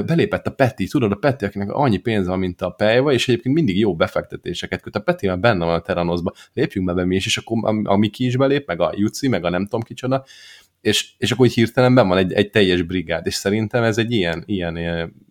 belépett a Peti, tudod, a Peti, akinek annyi pénze van, mint a Pejva, és egyébként mindig jó befektetéseket köt. A Peti már benne van a Teranoszba, lépjünk be mi is, és akkor a, a Miki is belép, meg a Juci, meg a nem tudom kicsoda, és, és akkor így hirtelen ben van egy, egy teljes brigád, és szerintem ez egy ilyen, ilyen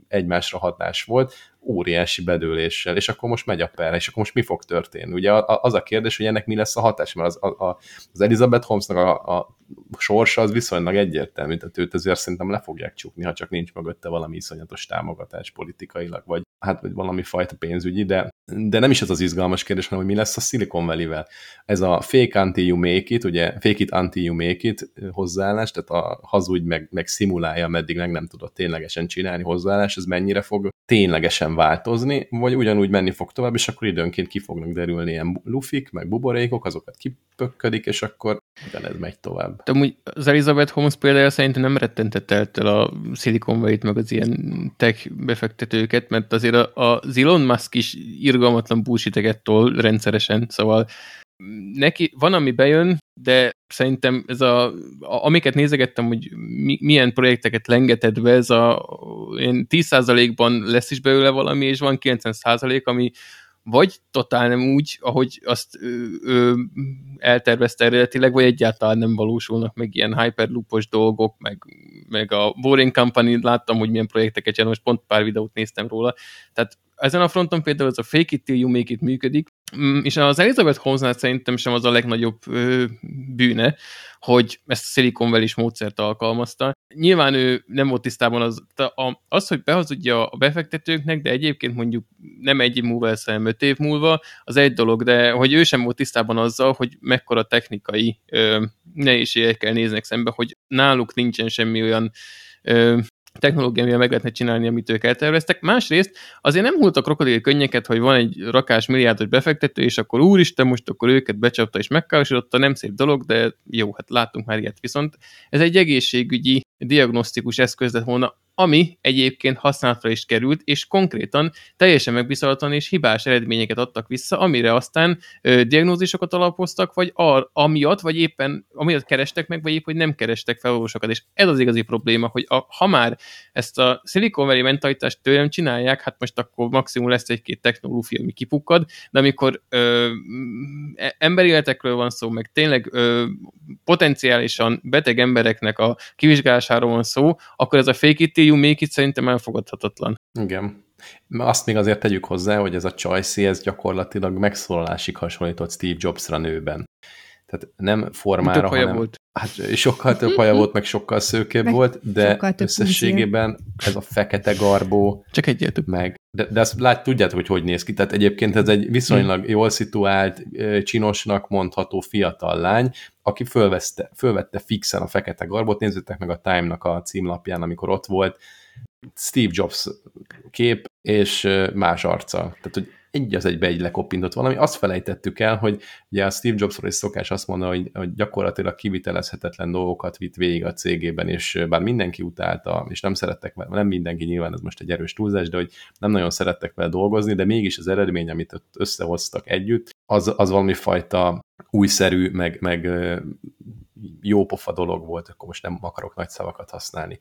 egymásra hatás volt, óriási bedőléssel, és akkor most megy a per, és akkor most mi fog történni? Ugye az a kérdés, hogy ennek mi lesz a hatás, mert az, a, az Elizabeth Holmesnak a, a sorsa az viszonylag egyértelmű, tehát őt azért szerintem le fogják csukni, ha csak nincs mögötte valami iszonyatos támogatás politikailag, vagy hát vagy valami fajta pénzügyi, de, de nem is ez az izgalmas kérdés, hanem hogy mi lesz a Silicon Valley-vel. Ez a fake until you make it, ugye fake it until you make it hozzáállás, tehát a hazudj meg, meg szimulálja, meddig meg nem tudod ténylegesen csinálni hozzáállás, ez mennyire fog ténylegesen változni, vagy ugyanúgy menni fog tovább, és akkor időnként ki fognak derülni ilyen lufik, meg buborékok, azokat kipökködik, és akkor ugyanez megy tovább. De amúgy az Elizabeth Holmes példája szerintem nem rettentett el a Silicon Valley-t, meg az ilyen tech befektetőket, mert azért a, Elon Musk is irgalmatlan bullshiteket rendszeresen, szóval neki van, ami bejön, de szerintem ez a, a amiket nézegettem, hogy mi, milyen projekteket lengetett be, ez a én 10%-ban lesz is belőle valami, és van 90% ami vagy totál nem úgy, ahogy azt ő, ő eltervezte eredetileg, vagy egyáltalán nem valósulnak meg ilyen hyperloopos dolgok, meg, meg a Boring Company láttam, hogy milyen projekteket csinál, most pont pár videót néztem róla, tehát ezen a fronton például ez a fake it till you make it működik, mm, és az Elizabeth Holmesnál szerintem sem az a legnagyobb ö, bűne, hogy ezt a Silicon Valley módszert alkalmazta. Nyilván ő nem volt tisztában az, az hogy behazudja a befektetőknek, de egyébként mondjuk nem egy év múlva lesz, hanem öt év múlva, az egy dolog, de hogy ő sem volt tisztában azzal, hogy mekkora technikai ö, nehézségekkel néznek szembe, hogy náluk nincsen semmi olyan technológia, amivel meg lehetne csinálni, amit ők elterveztek. Másrészt azért nem a krokodil könnyeket, hogy van egy rakás milliárdos befektető, és akkor úristen, most akkor őket becsapta és megkárosította, nem szép dolog, de jó, hát látunk már ilyet. Viszont ez egy egészségügyi diagnosztikus eszköz lett volna ami egyébként használatra is került, és konkrétan teljesen megbízhatatlan és hibás eredményeket adtak vissza, amire aztán ö, diagnózisokat alapoztak, vagy ar, amiatt, vagy éppen amiatt kerestek meg, vagy épp, hogy nem kerestek felolvósokat. És ez az igazi probléma, hogy a, ha már ezt a Silicon Valley mentalitást tőlem csinálják, hát most akkor maximum lesz egy-két technológia, ami kipukkad, de amikor ö, e, emberéletekről van szó, meg tényleg ö, potenciálisan beteg embereknek a kivizsgálásáról van szó, akkor ez a fake you make it szerintem elfogadhatatlan. Igen. Azt még azért tegyük hozzá, hogy ez a Choice, ez gyakorlatilag megszólalásig hasonlított Steve Jobsra nőben. Tehát nem formára, több hanem... volt. Hát sokkal több haja volt, meg sokkal szőkébb Meg volt, de összességében ez a fekete garbó, Csak egyel több. meg, de, de azt lát, tudjátok, hogy hogy néz ki. Tehát egyébként ez egy viszonylag jól szituált, csinosnak mondható fiatal lány, aki fölveszte, fölvette fixen a fekete garbot. Nézzétek meg a Time-nak a címlapján, amikor ott volt Steve Jobs kép és más arca. Tehát, hogy egy az egybe egy lekoppintott valami. Azt felejtettük el, hogy ugye a Steve Jobsról is szokás azt mondani, hogy, hogy gyakorlatilag kivitelezhetetlen dolgokat vitt végig a cégében, és bár mindenki utálta, és nem szerettek vele, nem mindenki nyilván, ez most egy erős túlzás, de hogy nem nagyon szerettek vele dolgozni, de mégis az eredmény, amit ott összehoztak együtt, az, az valami fajta újszerű, meg, meg jópofa dolog volt, akkor most nem akarok nagy szavakat használni.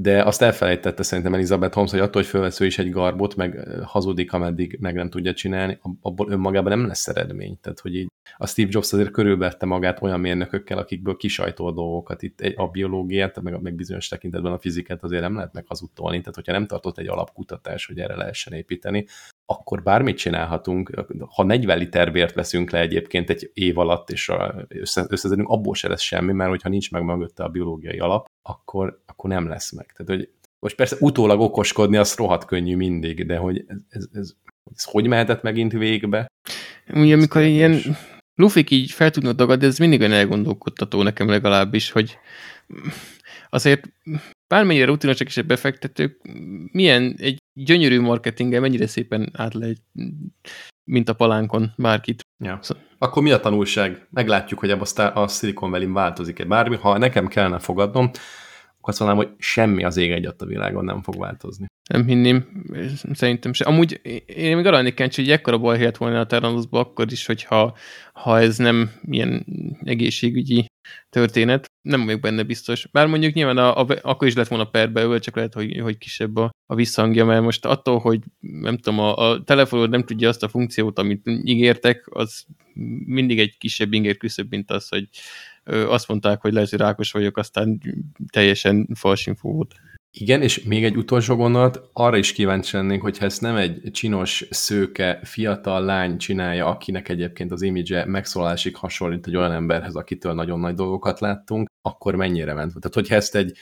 De azt elfelejtette szerintem Elizabeth Holmes, hogy attól, hogy fölvesz is egy garbot, meg hazudik, ameddig meg nem tudja csinálni, ab- abból önmagában nem lesz eredmény. Tehát, hogy így a Steve Jobs azért körülvette magát olyan mérnökökkel, akikből kisajtol dolgokat. Itt a biológiát, meg, meg bizonyos tekintetben a fizikát azért nem lehet meghazudtolni. Tehát, hogyha nem tartott egy alapkutatás, hogy erre lehessen építeni, akkor bármit csinálhatunk. Ha 40 liter vért veszünk le egyébként egy év alatt, és a- össze, összezedünk, abból se lesz semmi, mert hogyha nincs meg mögötte a biológiai alap, akkor, akkor nem lesz meg. Tehát, hogy most persze utólag okoskodni, az rohadt könnyű mindig, de hogy ez, ez, ez, ez hogy mehetett megint végbe? Ugye, amikor ilyen lufik így fel tudnak dagadni, ez mindig olyan elgondolkodtató nekem legalábbis, hogy azért bármennyire rutinosak is a befektetők, milyen egy gyönyörű marketinggel mennyire szépen át lehet, mint a palánkon bárkit. Ja. Akkor mi a tanulság? Meglátjuk, hogy ebben a, Silicon Valley változik-e bármi. Ha nekem kellene fogadnom, akkor azt mondanám, hogy semmi az ég egyat a világon nem fog változni. Nem hinném, szerintem se. Amúgy én még arra lennék kíváncsi, hogy ekkora baj helyett volna a Terranuszba akkor is, hogyha ha ez nem ilyen egészségügyi történet. Nem vagyok benne biztos. Bár mondjuk nyilván a, a, akkor is lett volna perbe öl, csak lehet, hogy, hogy kisebb a, a visszhangja, mert most attól, hogy nem tudom, a, a telefonod nem tudja azt a funkciót, amit ígértek, az mindig egy kisebb inger küszöbb, mint az, hogy ö, azt mondták, hogy lehet, hogy rákos vagyok, aztán teljesen fals infó volt. Igen, és még egy utolsó gondolat, arra is kíváncsi lennénk, hogyha ezt nem egy csinos, szőke, fiatal lány csinálja, akinek egyébként az image megszólásig hasonlít egy olyan emberhez, akitől nagyon nagy dolgokat láttunk, akkor mennyire ment? Tehát, hogyha ezt egy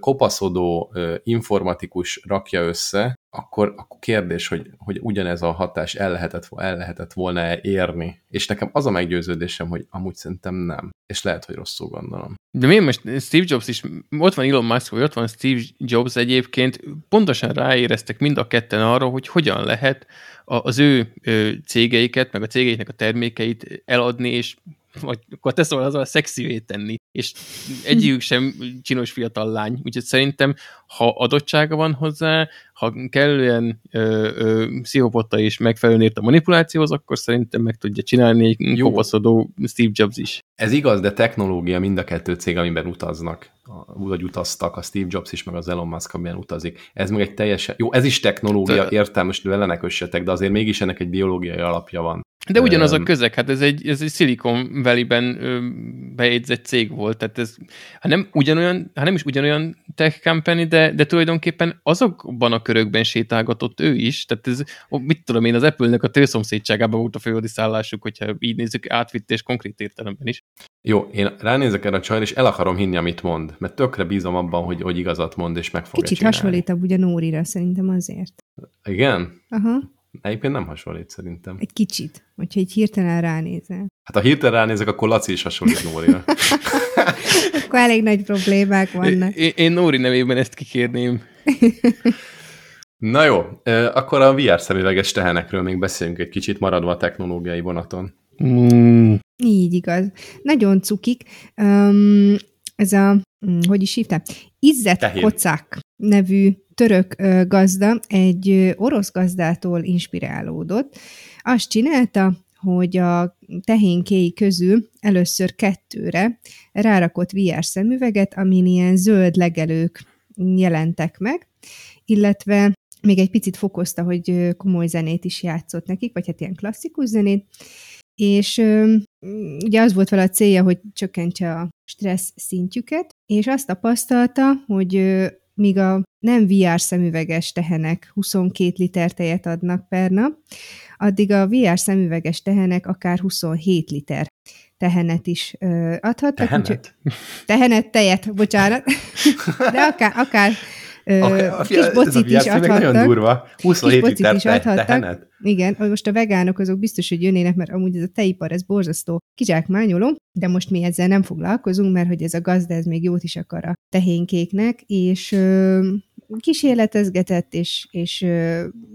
kopaszodó informatikus rakja össze, akkor, akkor kérdés, hogy, hogy ugyanez a hatás el lehetett, el lehetett volna -e érni. És nekem az a meggyőződésem, hogy amúgy szerintem nem. És lehet, hogy rosszul gondolom. De miért most Steve Jobs is, ott van Elon Musk, vagy ott van Steve Jobs egyébként, pontosan ráéreztek mind a ketten arra, hogy hogyan lehet az ő cégeiket, meg a cégeiknek a termékeit eladni, és vagy akkor te szól azzal szexivé tenni, és egyikük sem csinos fiatal lány. Úgyhogy szerintem, ha adottsága van hozzá, ha kellően ö, ö, pszichopotta és megfelelően ért a manipulációhoz, akkor szerintem meg tudja csinálni egy Jó. kopaszodó Steve Jobs is. Ez igaz, de technológia mind a kettő cég, amiben utaznak, vagy utaztak, a Steve Jobs is, meg az Elon Musk, amiben utazik. Ez meg egy teljesen, jó, ez is technológia, Te- értelmes, vele ne kössetek, de azért mégis ennek egy biológiai alapja van. De ugyanaz a közeg, hát ez egy, ez egy Silicon Valley-ben bejegyzett cég volt, tehát ez, ha nem, ugyanolyan, ha nem is ugyanolyan tech company, de, de tulajdonképpen azokban a körökben sétálgatott ő is, tehát ez, ó, mit tudom én, az Apple-nek a tőszomszédságában volt a főodi szállásuk, hogyha így nézzük, átvitt és konkrét értelemben is. Jó, én ránézek erre a csajra, és el akarom hinni, amit mond, mert tökre bízom abban, hogy, hogy igazat mond, és meg fogja Kicsit csinálni. hasonlít a ugye Nórira, szerintem azért. Igen? Aha, Egyébként nem hasonlít szerintem. egy kicsit, hogyha egy hirtelen ránézel. Hát ha hirtelen ránézek, akkor Laci is hasonlít Nórira. Akkor elég nagy problémák vannak. Én, én Nóri nevében ezt kikérném. Na jó, akkor a VR szemüveges tehenekről még beszéljünk egy kicsit, maradva a technológiai vonaton. Mm, Így igaz. Nagyon cukik. Um, ez a mm, hogy is hívták? Izzet Tehén. Kocák nevű török gazda egy orosz gazdától inspirálódott. Azt csinálta, hogy a tehénkéi közül először kettőre rárakott VR szemüveget, amin ilyen zöld legelők jelentek meg, illetve még egy picit fokozta, hogy komoly zenét is játszott nekik, vagy hát ilyen klasszikus zenét, és ugye az volt vele a célja, hogy csökkentse a stressz szintjüket, és azt tapasztalta, hogy míg a nem VR szemüveges tehenek 22 liter tejet adnak per nap, addig a VR szemüveges tehenek akár 27 liter tehenet is ö, úgyhogy- Tehenet? Tehenet, tejet, bocsánat. De akár, akár A, a, kis bocit is még nagyon adhattak. durva. 27 bocit liter is adhattak. tehenet? Igen, most a vegánok azok biztos, hogy jönnének, mert amúgy ez a tejipar, ez borzasztó kizsákmányoló, de most mi ezzel nem foglalkozunk, mert hogy ez a gazda, ez még jót is akar a tehénkéknek, és ö, kísérletezgetett, és, és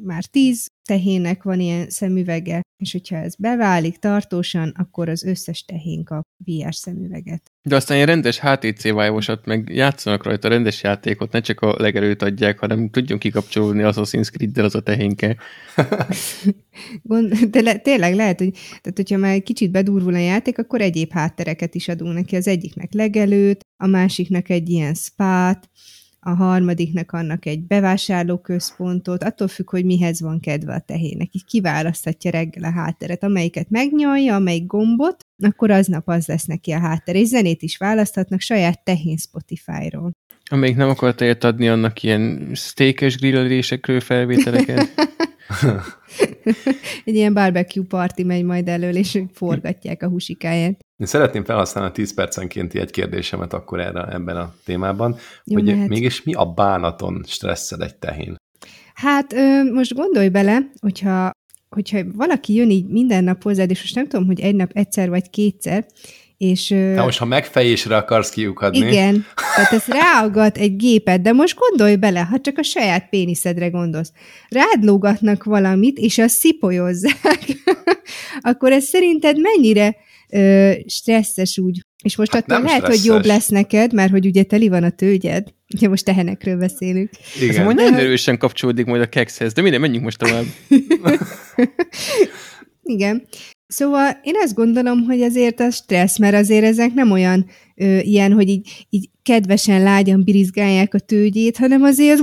már tíz tehének van ilyen szemüvege, és hogyha ez beválik tartósan, akkor az összes tehén kap VR szemüveget. De aztán ilyen rendes HTC Vive-osat, meg játszanak rajta rendes játékot, ne csak a legelőt adják, hanem tudjon kikapcsolni Assassin's Creed-del az a tehénke. Gond, de le, tényleg lehet, hogy tehát, hogyha már egy kicsit bedurvul a játék, akkor egyéb háttereket is adunk neki. Az egyiknek legelőt, a másiknak egy ilyen spát, a harmadiknak annak egy bevásárlóközpontot, attól függ, hogy mihez van kedve a tehének. Így kiválaszthatja reggel a hátteret, amelyiket megnyalja, amelyik gombot, akkor aznap az lesz neki a háttere. És zenét is választhatnak saját tehén Spotify-ról. Amelyik nem akar tejet adni, annak ilyen steakes grillésekről felvételeket. Egy ilyen barbecue party megy majd elől, és forgatják a húsikáját. Én szeretném felhasználni a 10 percenkénti egy kérdésemet akkor erre ebben a témában, Jó, hogy mehet. mégis mi a bánaton stresszed egy tehén? Hát ö, most gondolj bele, hogyha, hogyha valaki jön így minden nap hozzád, és most nem tudom, hogy egy nap egyszer vagy kétszer, és... De most, ha megfejésre akarsz kiukadni, igen, tehát ez ráaggat egy gépet, de most gondolj bele, ha csak a saját péniszedre gondolsz. Rád lógatnak valamit, és azt szipolyozzák, akkor ez szerinted mennyire ö, stresszes úgy? És most Hát attól lehet, hogy stresszes. jobb lesz neked, mert hogy ugye teli van a tőgyed, ugye most tehenekről beszélünk. Ez igen. majd nagyon erősen kapcsolódik majd a kekszhez, de minden, menjünk most tovább. Igen. Szóval én azt gondolom, hogy azért a stressz, mert azért ezek nem olyan ö, ilyen, hogy így, így kedvesen, lágyan birizgálják a tőgyét, hanem azért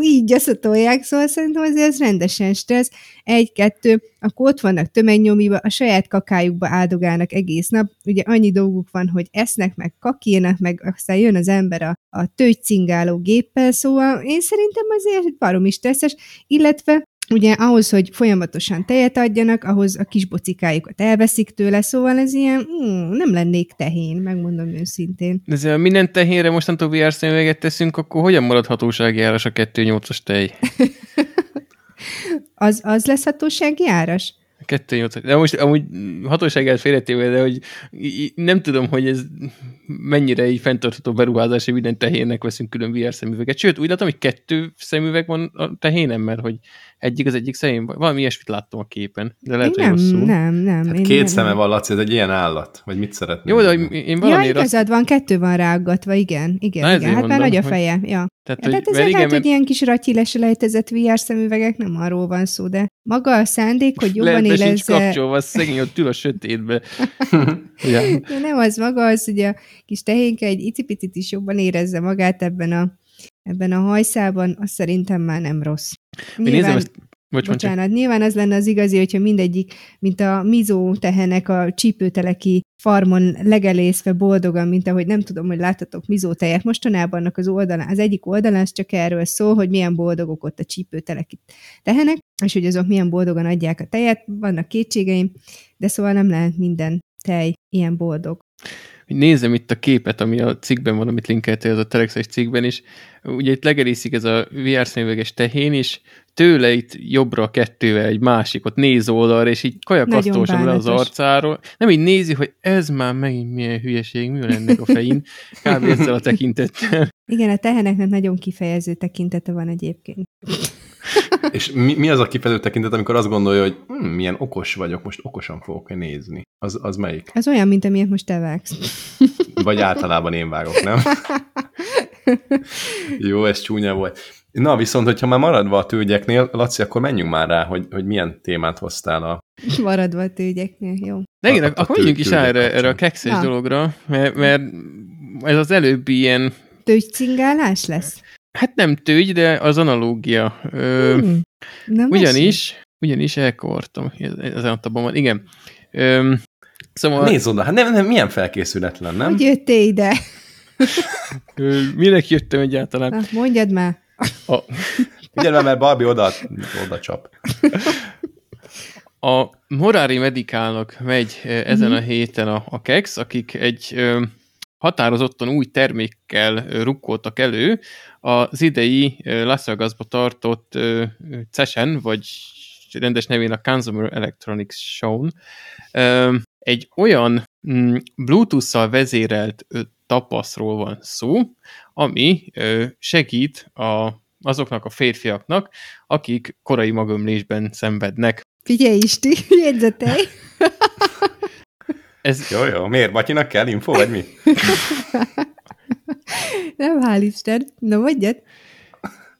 így gyaszatolják, szóval szerintem azért ez rendesen stressz. Egy-kettő, akkor ott vannak tömegnyomiba, a saját kakájukba áldogálnak egész nap, ugye annyi dolguk van, hogy esznek, meg kakírnak, meg aztán jön az ember a, a tőgycingáló géppel, szóval én szerintem azért baromi stresszes, illetve Ugye ahhoz, hogy folyamatosan tejet adjanak, ahhoz a kis bocikájukat elveszik tőle, szóval ez ilyen, mm, nem lennék tehén, megmondom őszintén. De ezzel minden tehénre mostantól VR szemüveget teszünk, akkor hogyan marad hatósági áras a 2.8-as tej? Az, az lesz hatósági áras? 2.8 De most amúgy hatóságát félretéve, de hogy nem tudom, hogy ez mennyire így fenntartható beruházás, hogy minden tehénnek veszünk külön VR szemüveget. Sőt, úgy látom, hogy kettő szemüveg van a tehénem, mert hogy egyik az egyik szemén, valami ilyesmit láttam a képen, de lehet, én hogy nem, rosszul. nem, nem. Hát én két nem. szeme van, Laci, ez egy ilyen állat, vagy mit szeretnél? Jó, de hogy én Ja, valamiért azt... igazad van, kettő van ráaggatva, igen, igen, Na, igen. Hát már mondom, nagy a hogy- feje, ja. Tehát, Ja, tehát hogy, ezért mert igen, lehet, mert hogy ilyen kis ratyi leselejtezett VR szemüvegek, nem arról van szó, de maga a szándék, hogy jobban lehet, érezze... kapcsolva, az szegény ott ül a sötétbe. ja. Ja, nem az maga az, hogy a kis tehénke egy icipicit is jobban érezze magát ebben a, ebben a hajszában, az szerintem már nem rossz. Én nézem ezt, bocs, bocsánat. Bocsánat, nyilván az lenne az igazi, hogyha mindegyik, mint a mizó tehenek a csípőteleki farmon legelészve boldogan, mint ahogy nem tudom, hogy láttatok mizó tejet. Mostanában annak az oldalán, az egyik oldalán az csak erről szól, hogy milyen boldogok ott a csípőteleki tehenek, és hogy azok milyen boldogan adják a tejet. Vannak kétségeim, de szóval nem lehet minden tej ilyen boldog. Nézem itt a képet, ami a cikkben van, amit linkeltél az a Telexes cikkben is. Ugye itt legerészik ez a VR szemüveges tehén, és tőle itt jobbra kettővel egy másik, ott néz oldalra, és így kajakasztósan le az arcáról. Nem így nézi, hogy ez már megint milyen hülyeség, mi van ennek a fején. Kb. ezzel a tekintettel. Igen, a teheneknek nagyon kifejező tekintete van egyébként. És mi, mi az a kifejező tekintet, amikor azt gondolja, hogy hm, milyen okos vagyok, most okosan fogok nézni? Az, az melyik? Ez olyan, mint amilyet most te vágsz. Vagy általában én vágok, nem? Jó, ez csúnya volt. Na, viszont, hogyha már maradva a tőgyeknél, Laci, akkor menjünk már rá, hogy, hogy milyen témát hoztál a... Maradva a tőgyeknél, jó. De igen, akkor menjünk is erre, erre a kekszes Na. dologra, mert, mert ez az előbbi ilyen, Tőgycingálás lesz? Hát nem tőgy, de az analógia. Ö, Hmm. Mesélj. ugyanis, ugyanis elkavartam ezen a tabban. Igen. Ö, szóval Nézd oda, hát nem, nem, milyen felkészületlen, nem? Hogy jöttél ide? ö, minek jöttem egyáltalán? Na, mondjad már. A, Figyelj, mert Barbie oda, oda csap. A Morari Medicálnak megy ezen Mhm. a héten a, a KEX, akik egy ö, határozottan új termékkel rukkoltak elő az idei Las Vegasba tartott CES-en, vagy rendes nevén a Consumer Electronics Show-n. Ö, Egy olyan mm, Bluetooth-szal vezérelt tapaszról van szó, ami segít a, azoknak a férfiaknak, akik korai magömlésben szenvednek. Figyelj Isti, jegyzetelj. Ez, Jó, jó. Miért? Batyinak kell info, vagy mi? Nem, hál' Isten. Na, mondjad.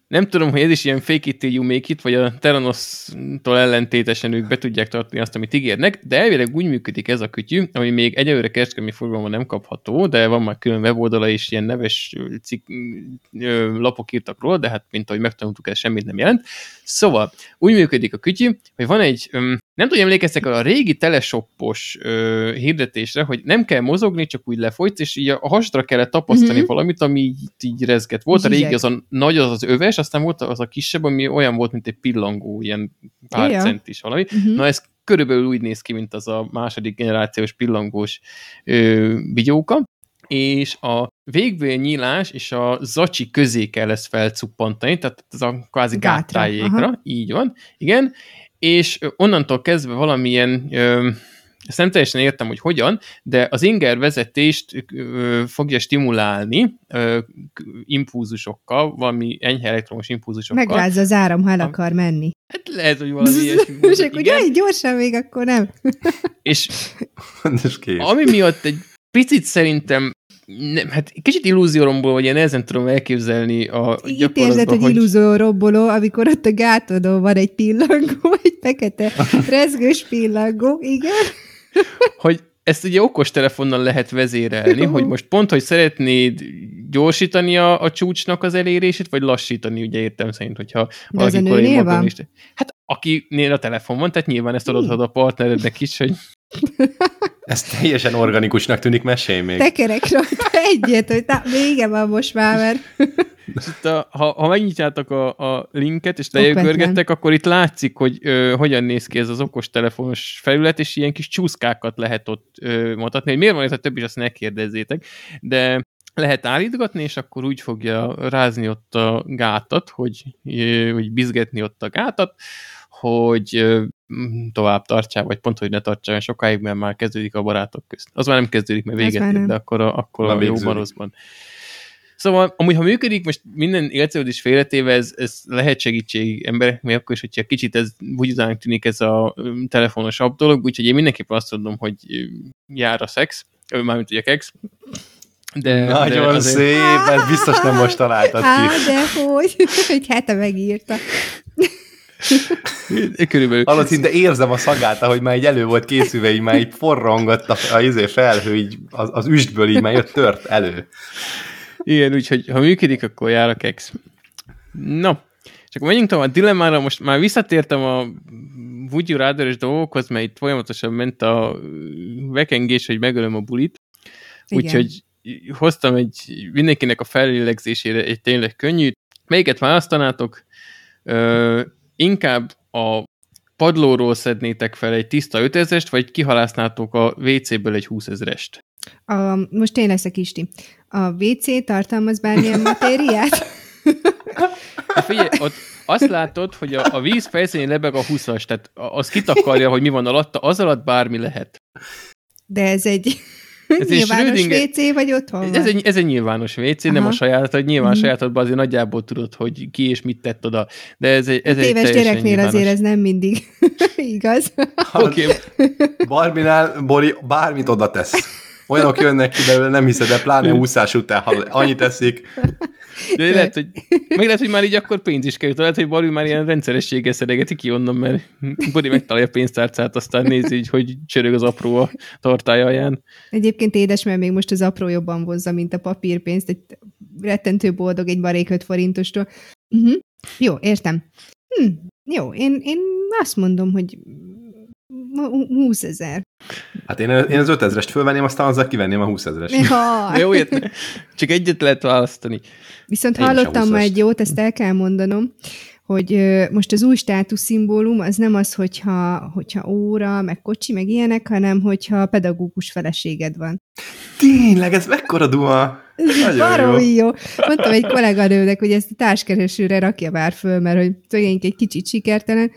nem tudom, hogy ez is ilyen fake it till you make it, vagy a Theranos-tól ellentétesen ők be tudják tartani azt, amit ígérnek, de elvileg úgy működik ez a kütyű, ami még egyelőre kereskedelmi forgalomban nem kapható, de van már külön weboldala és ilyen neves ö, cikk, ö, lapok írtak róla, de hát mint ahogy megtanultuk, ez semmit nem jelent. Szóval úgy működik a kütyű, hogy van egy, öm, nem tudom, emlékeztek a régi teleshoppos ö, hirdetésre, hogy nem kell mozogni, csak úgy lefolytsz, és így a hasra kellett tapasztani Mhm. uh-huh. valamit, ami így, így rezget. Volt a régi, az a nagy, az az öves, aztán volt az a kisebb, ami olyan volt, mint egy pillangó, ilyen pár Ja. centis valami. Uh-huh. Na ez körülbelül úgy néz ki, mint az a második generációs pillangós ö, vigyóka, és a végvél nyílás és a zacsi közé kell ezt felcuppantani, tehát ez a kvázi gátrájékra, így van, igen, és onnantól kezdve valamilyen, ö, ezt nem teljesen értem, hogy hogyan, de az inger vezetést ö, fogja stimulálni ö, impulzusokkal, valami enyhe elektromos impulzusokkal. Megrázza az áram, ha el akar menni. Hát lehet, hogy valami ilyesmi. És akkor gyere, gyorsan még, akkor nem. És. Ami miatt egy picit szerintem nem, hát kicsit illúzióromból, vagy én ezen tudom elképzelni a Itt érzed, hogy, hogy illúzió robboló, amikor ott a gátodon van egy pillangó, egy fekete rezgős pillangó, igen. hogy ezt ugye okos telefonnal lehet vezérelni, hogy most pont, hogy szeretnéd gyorsítani a, a csúcsnak az elérését, vagy lassítani, ugye értem szerint, hogyha a korai van? is- Hát akinél a telefon van, tehát nyilván ezt adod a partnerednek is, hogy Ez teljesen organikusnak tűnik, mesélj még. Tekerek rajta egyet, hogy na, vége van most már, mert itt a, ha, ha megnyitjátok a, a linket, és lejövörgettek, akkor itt látszik, hogy ö, hogyan néz ki ez az okostelefonos felület, és ilyen kis csúszkákat lehet ott ö, mutatni. Hogy miért van ez a többi, is azt ne kérdezzétek, de lehet állítgatni, és akkor úgy fogja rázni ott a gátat, hogy, ö, hogy bizgetni ott a gátat, hogy tovább tartsál, vagy pont, hogy ne tartsál sokáig, mert már kezdődik a barátok közt. Az már nem kezdődik, mert véget ér, de akkor a, akkor Már a jóban rosszban. Szóval, amúgy, ha működik, most minden élcélődés félretéve, ez, ez lehet segítség embereknek, akkor is, hogyha kicsit ez bugyutának tűnik ez a telefonos app dolog, úgyhogy én mindenképpen azt mondom, hogy jár a szex, mármint ugye kex, de, Nagyon de azért- szép, ez biztos nem most találtad á, ki. de hogy, egy hete megírta. Körülbelül. Hallod, de érzem a szagát, ahogy már így elő volt készülve, így már így forrongott a, a izé felhő, így az, az üstből így már jött tört elő. Igen, úgyhogy ha működik, akkor jár a kex. No, és akkor menjünk tovább a dilemmára, most már visszatértem a Would you rather dolgokhoz, mert itt folyamatosan ment a vekengés, hogy megölöm a bulit. Igen. Úgyhogy hoztam egy mindenkinek a fellélegzésére egy tényleg könnyű. Melyiket választanátok? Ö, inkább a padlóról szednétek fel egy tiszta 5000-est, vagy kihalásznátok a WC-ből egy 20 ezerest? A, most én leszek Isti. A WC tartalmaz bármilyen matériát? Hát figyelj, ott azt látod, hogy a, a víz felszínén lebeg a 20-as, tehát az kitakarja, hogy mi van alatta, az alatt bármi lehet. De ez egy... Ez egy Nyilvános WC vagy otthon Ez van? egy, ez egy nyilvános WC, nem a saját, hogy nyilván Mhm. sajátodban azért nagyjából tudod, hogy ki és mit tett oda. De ez egy, ez egy Éves teljesen gyereknél nyilvános. azért ez nem mindig igaz. Oké, okay. Barbinál Bori bármit oda tesz. Olyanok jönnek ki belőle, nem hiszed, de pláne úszás után, ha annyit teszik. de lehet, hogy, meg lehet, hogy már így akkor pénz is került. Lehet, hogy Barbie már ilyen rendszerességgel szeregeti ki onnan, mert Bori megtalálja a pénztárcát, aztán nézi, így, hogy csörög az apró a tartája alján. Egyébként édes, mert még most az apró jobban vonza, mint a papírpénzt. Egy rettentő boldog egy barék 5 forintostól. Uh-huh. Jó, értem. Hm, jó, én, én azt mondom, hogy 20 ezer. Hát én, én az 5000-est fölvenném, aztán azzal kivenném a 20 ezerest. Ja. Jó, ért, csak egyet lehet választani. Viszont Én hallottam ma 20-ast. egy jót, ezt el kell mondanom, hogy ö, most az új státuszszimbólum az nem az, hogyha, hogyha óra, meg kocsi, meg ilyenek, hanem hogyha pedagógus feleséged van. Tényleg, ez mekkora duma. Nagyon jó. Baromi jó. Mondtam egy kolléganőnek, hogy ezt a társkeresőre rakja már föl, mert hogy tényleg egy kicsit sikertelen.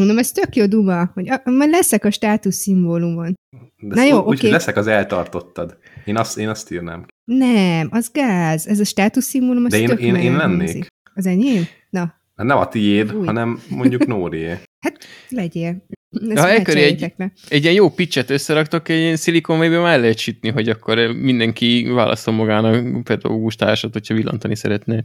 Mondom, ez tök jó duma, hogy a, majd leszek a státuszszimbólumon. De Na jó, oké. hogy leszek az eltartottad. Én azt, én azt írnám. Nem, az gáz. Ez a státuszszimbólum, az De én, tök én, én lennék. hangzik. Az enyém? Na, Hát Nem a tiéd, Új. hanem mondjuk Nórié. legyél. Ezt Ja, elköré megcseréljétek le. Egy ilyen jó pitchet összeraktok, egy ilyen szilikonvéből már el lehet sütni, hogy akkor mindenki válaszol magának pedagógus társat, hogyha villantani szeretne.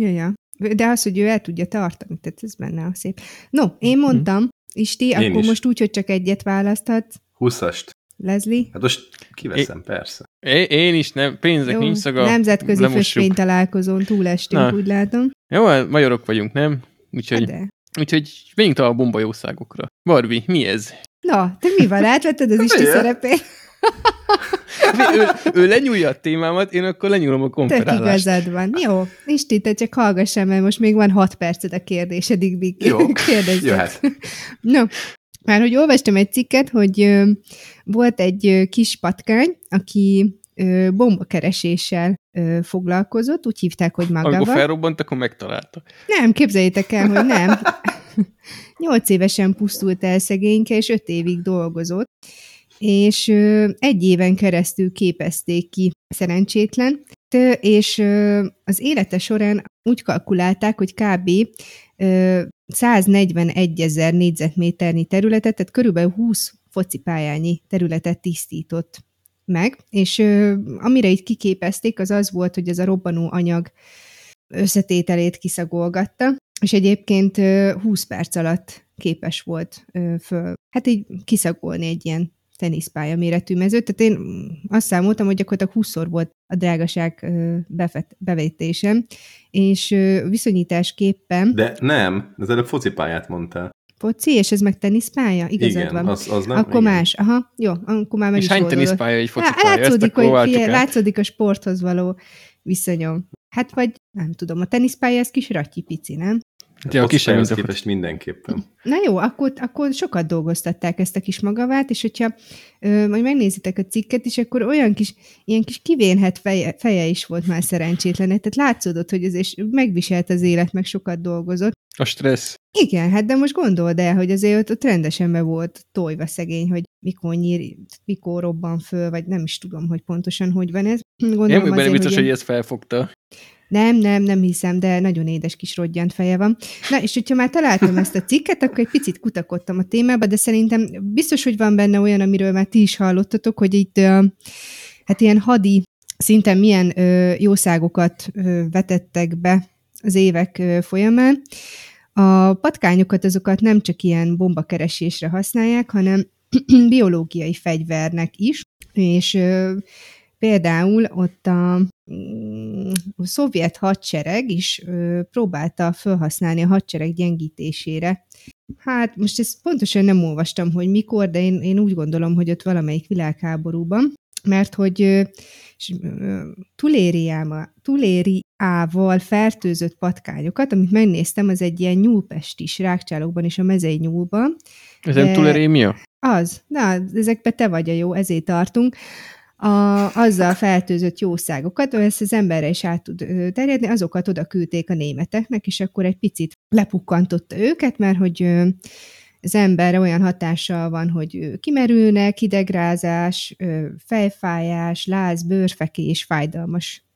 Ja, ja. De az, hogy ő el tudja tartani, tehát ez benne a szép. No, én mondtam, Isti, Én akkor is. most úgy, hogy csak egyet választhat. 20-ast. Leslie? Hát most kiveszem, persze. É, én is nem, pénznek nincs szaga. nemzetközi lemossuk. fösvénytalálkozón túlestünk, Na. úgy látom. Jó, hát magyarok vagyunk, nem? Úgyhogy, Hát de. úgyhogy menjünk tovább a bombajószágokra. Barbie, mi ez? Na, te mi van? Átvetted az Isti Milyen? szerepét? Ő, ő lenyúlja a témámat, én akkor lenyúlom a Tök konferálást. igazad van. Jó, Isti, te csak hallgassál, mert most még van hat perced a kérdésedig, Biki. Jó, Kérdezzek. jöhet. No, már hogy olvastam egy cikket, hogy ö, volt egy ö, kis patkány, aki ö, bombakereséssel ö, foglalkozott, úgy hívták, hogy Amikor Magava. felrobbant, akkor megtalálta. Nem, képzeljétek el, hogy nem. Nyolc évesen pusztult el szegényke, és öt évig dolgozott, és egy éven keresztül képezték ki szerencsétlen, és az élete során úgy kalkulálták, hogy kb. ö, 141 ezer négyzetméternyi területet, tehát körülbelül 20 focipályányi területet tisztított meg, és amire itt kiképezték, az az volt, hogy ez a robbanó anyag összetételét kiszagolgatta, és egyébként ö, 20 perc alatt képes volt föl, hát így kiszagolni egy ilyen teniszpálya méretű mezőt. Tehát én azt számoltam, hogy gyakorlatilag 20-szor volt a drágaság befet, bevétésem, és viszonyításképpen De nem, az előbb focipályát mondtál. foci, és ez meg teniszpálya? Igazad Igen, van. az, az nem. akkor igen. más. Aha, jó, akkor már meg És is hány teniszpálya, egy Lá- focipálya? Ezt Látszódik, hogy át. látszódik a sporthoz való viszonyom. Hát vagy nem tudom, a teniszpálya ez kis ratyi pici, nem? Ja, a kisebb, képest mindenképpen. Na jó, akkor, akkor sokat dolgoztatták ezt a kis magavát, és hogyha ö, majd megnézitek a cikket is, akkor olyan kis, ilyen kis kivénhet feje, feje is volt már szerencsétlen. Tehát látszódott, hogy ez és megviselt az élet, meg sokat dolgozott. A stressz. Igen, hát de most gondold el, hogy azért ott, ott rendesen be volt tojva szegény, hogy mikor nyír, mikor robban föl, vagy nem is tudom, hogy pontosan hogy van ez. Gondolom Én vagyok benne biztos, hogy hogy ezt felfogta. Nem, nem, nem hiszem, de nagyon édes kis rodgyant feje van. Na, és hogyha már találtam ezt a cikket, akkor egy picit kutakodtam a témába, de szerintem biztos, hogy van benne olyan, amiről már ti is hallottatok, hogy itt hát ilyen hadi szinten milyen jószágokat ö, vetettek be az évek folyamán. A patkányokat azokat nem csak ilyen bombakeresésre használják, hanem biológiai fegyvernek is, és például ott a, a szovjet hadsereg is ö, próbálta felhasználni a hadsereg gyengítésére. Hát most ezt pontosan nem olvastam, hogy mikor, de én, én úgy gondolom, hogy ott valamelyik világháborúban, mert hogy ö, tulériáma, tulériával fertőzött patkányokat, amit megnéztem, az egy ilyen nyúlpestis rákcsálókban és a mezei nyúlban, Ez nem túlerémia? az, na, ezekbe te vagy a jó, ezért tartunk. A, azzal feltőzött jószágokat, ezt az emberre is át tud terjedni, azokat oda küldték a németeknek, és akkor egy picit lepukkantotta őket, mert hogy az emberre olyan hatással van, hogy kimerülnek, hidegrázás, fejfájás, láz, bőrfekés, fájdalmas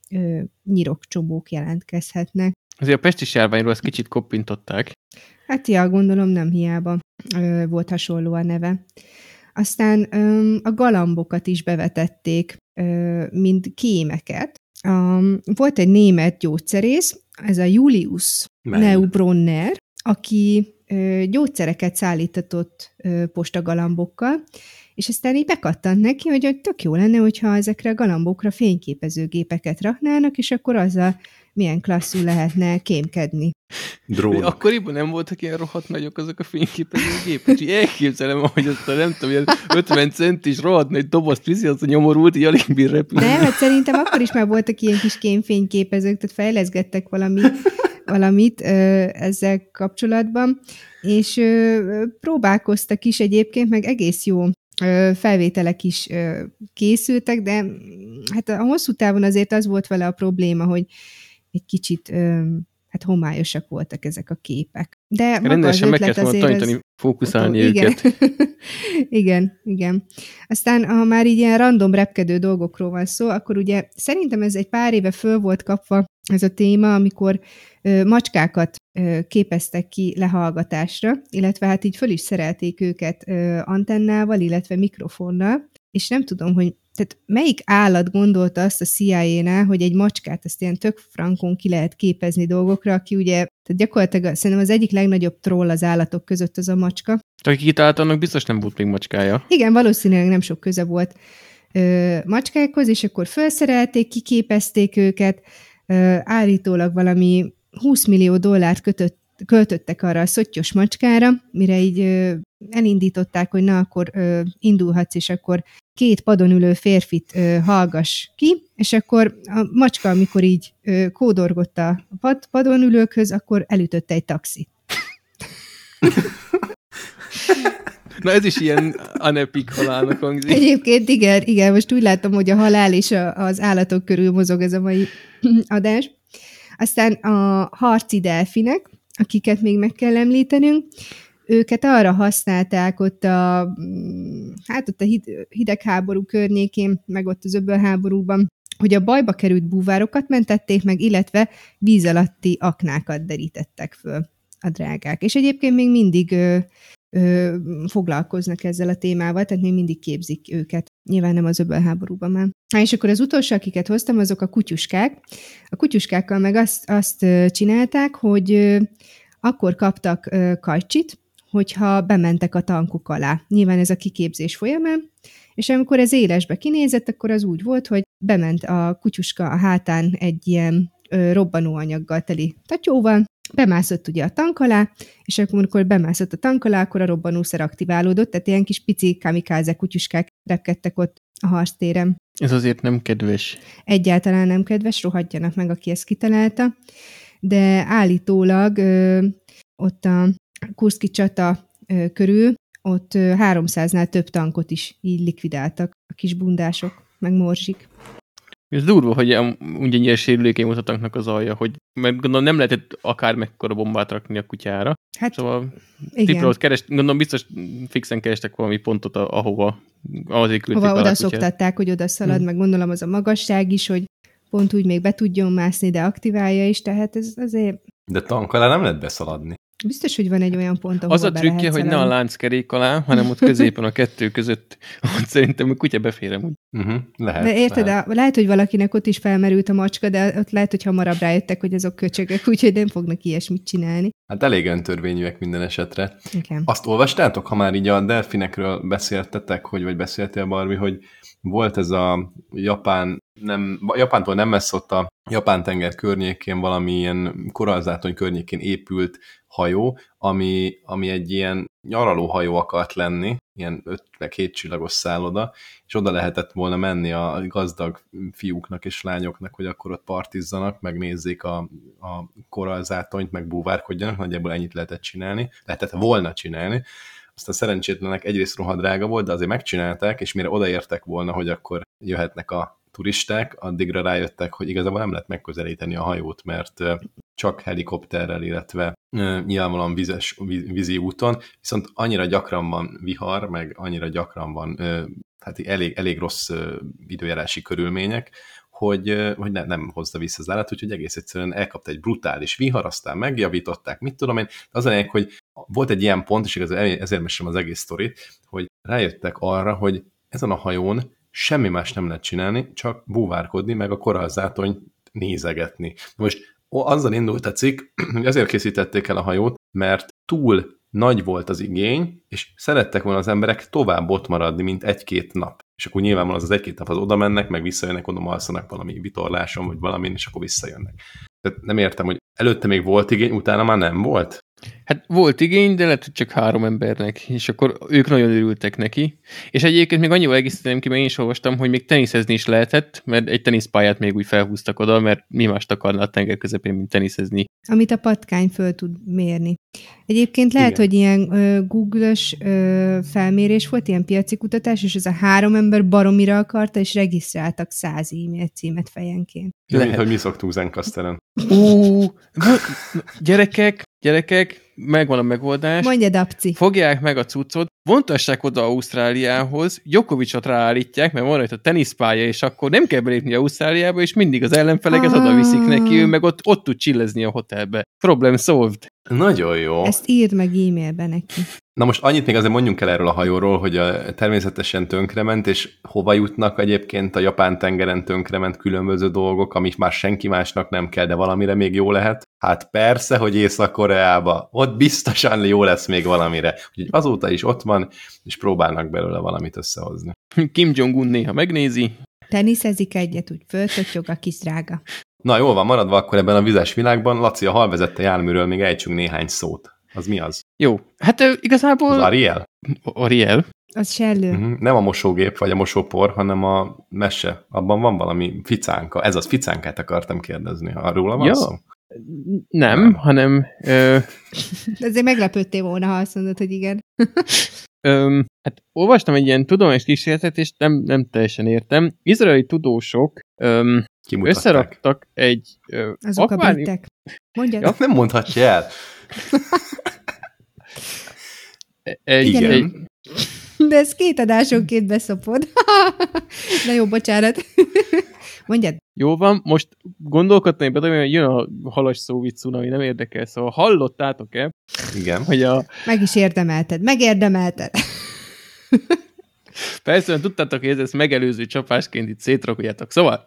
nyirokcsobók jelentkezhetnek. Azért a pestis járványról ezt kicsit koppintották. Hát ja, gondolom nem hiába volt hasonló a neve. Aztán a galambokat is bevetették, mint kémeket. Volt egy német gyógyszerész, ez a Julius Mely. Neubronner, aki gyógyszereket szállítatott postagalambokkal, és aztán így bekattant neki, hogy tök jó lenne, hogyha ezekre a galambokra fényképezőgépeket raknának, és akkor azzal milyen klasszul lehetne kémkedni. Drón. Akkoriban nem voltak ilyen rohadt nagyok azok a fényképezőgépek, és elképzelem, hogy azt a nem tudom, ilyen 50 centis rohadt nagy dobozt viszi, az a nyomorult, így alig bír repülni. Nem, hát szerintem akkor is már voltak ilyen kis kémfényképezők, tehát fejleszgettek valami, valamit ö, ezzel kapcsolatban, és ö, próbálkoztak is egyébként, meg egész jó ö, felvételek is ö, készültek, de hát a hosszú távon azért az volt vele a probléma, hogy egy kicsit ö, hát homályosak voltak ezek a képek. De Rendesen meg kellett volna tanítani, az... fókuszálni igen. őket. igen, igen. Aztán, ha már így ilyen random repkedő dolgokról van szó, akkor ugye szerintem ez egy pár éve föl volt kapva ez a téma, amikor ö, macskákat ö, képeztek ki lehallgatásra, illetve hát így föl is szerelték őket ö, antennával, illetve mikrofonnal, és nem tudom, hogy tehát melyik állat gondolta azt a CIA-nál, hogy egy macskát ezt ilyen tök frankon ki lehet képezni dolgokra, aki ugye, tehát gyakorlatilag szerintem az egyik legnagyobb troll az állatok között az a macska. Aki kitalálta, annak biztos nem volt még macskája. Igen, valószínűleg nem sok köze volt ö, macskákhoz, és akkor felszerelték, kiképezték őket, ö, állítólag valami 20 millió dollárt kötött, költöttek arra a szottyos macskára, mire így elindították, hogy na, akkor indulhatsz, és akkor két padon ülő férfit ö, hallgass ki, és akkor a macska, amikor így ö, kódorgott a pad, padon ülőkhöz, akkor elütötte egy taxit. Na ez is ilyen anepik halálnak hangzik. Egyébként igen, igen, most úgy látom, hogy a halál és a, az állatok körül mozog ez a mai adás. Aztán a harci delfinek, akiket még meg kell említenünk, őket arra használták ott a, hát ott a hidegháború környékén, meg ott az öbölháborúban, hogy a bajba került búvárokat mentették meg, illetve víz alatti aknákat derítettek föl a drágák. És egyébként még mindig ö, foglalkoznak ezzel a témával, tehát még mindig képzik őket. Nyilván nem az öbölháborúban már. Há, és akkor az utolsó, akiket hoztam, azok a kutyuskák. A kutyuskákkal meg azt, azt csinálták, hogy akkor kaptak kajcsit, hogyha bementek a tankuk alá. Nyilván ez a kiképzés folyamán, és amikor ez élesbe kinézett, akkor az úgy volt, hogy bement a kutyuska a hátán egy ilyen robbanóanyaggal teli tatyóval, bemászott ugye a tank alá, és akkor, amikor bemászott a tank alá, akkor a robbanószer aktiválódott, tehát ilyen kis pici kamikáze kutyuskák repkedtek ott a harctéren. Ez azért nem kedves. Egyáltalán nem kedves, rohadjanak meg, aki ezt kitalálta, de állítólag ö, ott a Kurszki csata körül, ott 300-nál több tankot is így likvidáltak a kis bundások, meg morzsik. Ez durva, hogy ennyire sérülékeny volt a tanknak az alja, hogy mert gondolom nem lehetett akár mekkora bombát rakni a kutyára. Hát, szóval igen. Keres, gondolom biztos fixen kerestek valami pontot, ahova azért küldték Hova oda szoktatták, hogy oda szalad, hmm. meg gondolom az a magasság is, hogy pont úgy még be tudjon mászni, de aktiválja is, tehát ez azért... De tank alá nem lehet beszaladni. Biztos, hogy van egy olyan pont, ahol Az a trükkje, hogy ne a lánckerék alá, hanem ott középen a kettő között, ott szerintem a kutya beférem úgy. Uh-huh, lehet, de érted, lehet. A, lehet, hogy valakinek ott is felmerült a macska, de ott lehet, hogy hamarabb rájöttek, hogy azok köcsögök, úgyhogy nem fognak ilyesmit csinálni. Hát elég öntörvényűek minden esetre. Igen. Azt olvastátok, ha már így a delfinekről beszéltetek, hogy vagy beszéltél, Barbi, hogy volt ez a japán, nem, Japántól nem messze ott a Japán-tenger környékén, valami ilyen korallzátony környékén épült hajó, ami, ami egy ilyen nyaraló hajó akart lenni, ilyen 5 meg 7 csillagos szálloda, és oda lehetett volna menni a gazdag fiúknak és lányoknak, hogy akkor ott partizzanak, megnézzék a, a korallzátonyt, meg búvárkodjanak, nagyjából ennyit lehetett csinálni, lehetett volna csinálni, aztán szerencsétlenek egyrészt rohadrága volt, de azért megcsinálták, és mire odaértek volna, hogy akkor jöhetnek a turisták, addigra rájöttek, hogy igazából nem lehet megközelíteni a hajót, mert csak helikopterrel, illetve nyilvánvalóan vizes, vízi úton, viszont annyira gyakran van vihar, meg annyira gyakran van hát elég, elég rossz időjárási körülmények, hogy, hogy ne, nem hozza vissza az állat, úgyhogy egész egyszerűen elkapta egy brutális vihar, aztán megjavították, mit tudom én. De az a lényeg, hogy volt egy ilyen pont, és ezért mesélem az egész sztorit, hogy rájöttek arra, hogy ezen a hajón semmi más nem lehet csinálni, csak búvárkodni, meg a korallzátony nézegetni. Most azzal indult a cikk, hogy azért készítették el a hajót, mert túl nagy volt az igény, és szerettek volna az emberek tovább ott maradni, mint egy-két nap. És akkor nyilvánvalóan az, az egy-két nap az oda mennek, meg visszajönnek, oda alszanak valami vitorláson, vagy valamin, és akkor visszajönnek. Tehát nem értem, hogy előtte még volt igény, utána már nem volt? Hát volt igény, de lehet, hogy csak három embernek, és akkor ők nagyon örültek neki. És egyébként még annyival egészíteném ki, mert én is olvastam, hogy még teniszezni is lehetett, mert egy teniszpályát még úgy felhúztak oda, mert mi mást akarna a tenger közepén, mint teniszezni. Amit a patkány föl tud mérni. Egyébként lehet, Igen. hogy ilyen uh, Google-ös felmérés volt, ilyen piaci kutatás, és ez a három ember baromira akarta, és regisztráltak száz e-mail címet fejenként. Lehet, hogy mi szoktunk Zenkaszteren. Ú, gyerekek, gyerekek, megvan a megoldás. Mondja, Dapci. Fogják meg a cuccot, vontassák oda Ausztráliához, Jokovicsot ráállítják, mert van rajta teniszpálya, és akkor nem kell belépni Ausztráliába, és mindig az ellenfeleket ah. oda viszik neki, ő meg ott, ott tud csillezni a hotelbe. Problem solved. Nagyon jó. Ezt írd meg e-mailbe neki. Na most annyit még azért mondjunk el erről a hajóról, hogy a, természetesen tönkrement, és hova jutnak egyébként a Japán tengeren tönkrement különböző dolgok, amik már senki másnak nem kell, de valamire még jó lehet. Hát persze, hogy Észak-Koreába, ott biztosan jó lesz még valamire. Úgyhogy azóta is ott van, és próbálnak belőle valamit összehozni. Kim Jong-un néha megnézi. Teniszezik egyet, úgy föltötyog a kis drága. Na jól van, maradva akkor ebben a vizes világban, Laci, a halvezette járműről még ejtsünk néhány szót. Az mi az? Jó, hát igazából... Az Ariel? Ariel. Az sellő. Uh-huh. Nem a mosógép vagy a mosópor, hanem a mese. Abban van valami ficánka. Ez az ficánkát akartam kérdezni. Arról van ja. szó? Nem, nem, hanem... Ö... Ezért meglepődtél volna, ha azt mondod, hogy igen. Öm, hát olvastam egy ilyen tudományos kísérletet, és nem, nem teljesen értem. Izraeli tudósok öm, összeraktak egy ö, Azok akvárium... a britek. Mondjad. Ja, nem mondhatja el. egy, Igen. egy, de ez két adásonként beszopod. Na jó, bocsánat. Mondjad. Jó van, most gondolkodtam, hogy jön a halas szóvic ami nem érdekel, szóval hallottátok-e? Igen. Hogy a... Meg is érdemelted, megérdemelted. Persze, tudtátok, hogy ez ezt megelőző csapásként itt szétrakoljátok. Szóval,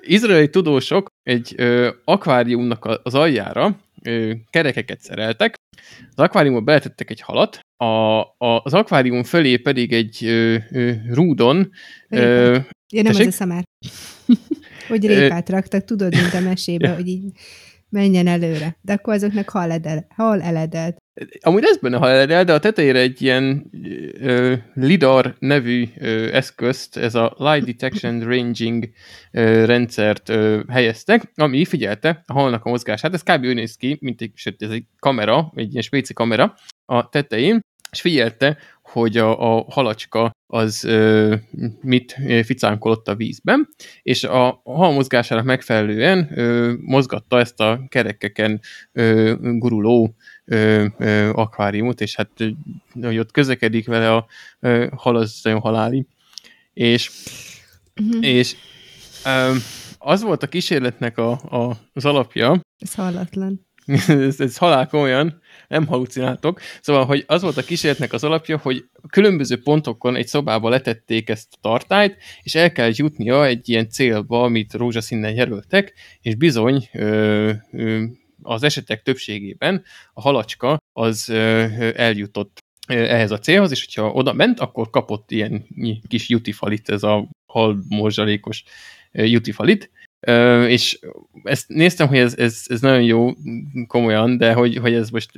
izraeli tudósok egy ö, akváriumnak az aljára ö, kerekeket szereltek, az akváriumba beletettek egy halat, a, a, az akvárium fölé pedig egy ö, ö, rúdon... Ö, ja, nem tessék? az a szamár. hogy répát raktak, tudod, mint a mesébe, hogy így menjen előre. De akkor azoknak hal, edel, hal eledelt. Amúgy ez benne eledel, de a tetejére egy ilyen ö, LIDAR nevű ö, eszközt, ez a Light Detection Ranging ö, rendszert ö, helyeztek, ami figyelte a halnak a mozgását. Ez kb. úgy néz ki, mint egy, sőt, ez egy kamera, egy ilyen spéci kamera a tetején, és figyelte, hogy a, a halacska az ö, mit ficánkolott a vízben, és a, hal mozgásának megfelelően ö, mozgatta ezt a kerekeken ö, guruló ö, ö, akváriumot, és hát hogy ott közlekedik vele a ö, hal, az nagyon haláli. És, uh-huh. és ö, az volt a kísérletnek a, a, az alapja. Ez hallatlan. ez, ez halál olyan, nem halucináltok. Szóval, hogy az volt a kísérletnek az alapja, hogy különböző pontokon egy szobába letették ezt a tartályt, és el kell jutnia egy ilyen célba, amit rózsaszínen jelöltek, és bizony ö, ö, az esetek többségében a halacska az ö, eljutott ehhez a célhoz, és hogyha oda ment, akkor kapott ilyen kis jutifalit, ez a hal morzsalékos és ezt néztem, hogy ez, ez, ez nagyon jó, komolyan, de hogy, hogy ez most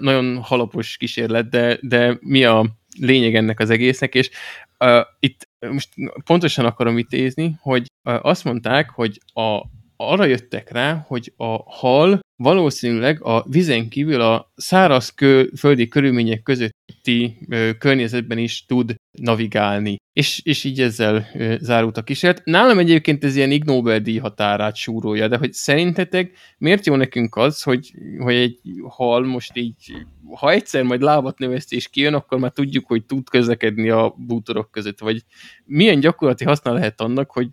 nagyon halapos kísérlet, de, de mi a lényeg ennek az egésznek, és uh, itt most pontosan akarom ítézni, hogy uh, azt mondták, hogy a arra jöttek rá, hogy a hal valószínűleg a vizen kívül a száraz kö, földi körülmények közötti ö, környezetben is tud navigálni. És, és így ezzel ö, zárult a kísérlet. Nálam egyébként ez ilyen Ig Nobel-díj határát súrolja, de hogy szerintetek miért jó nekünk az, hogy, hogy egy hal most így, ha egyszer majd lábat növeszt és kijön, akkor már tudjuk, hogy tud közlekedni a bútorok között, vagy milyen gyakorlati haszna lehet annak, hogy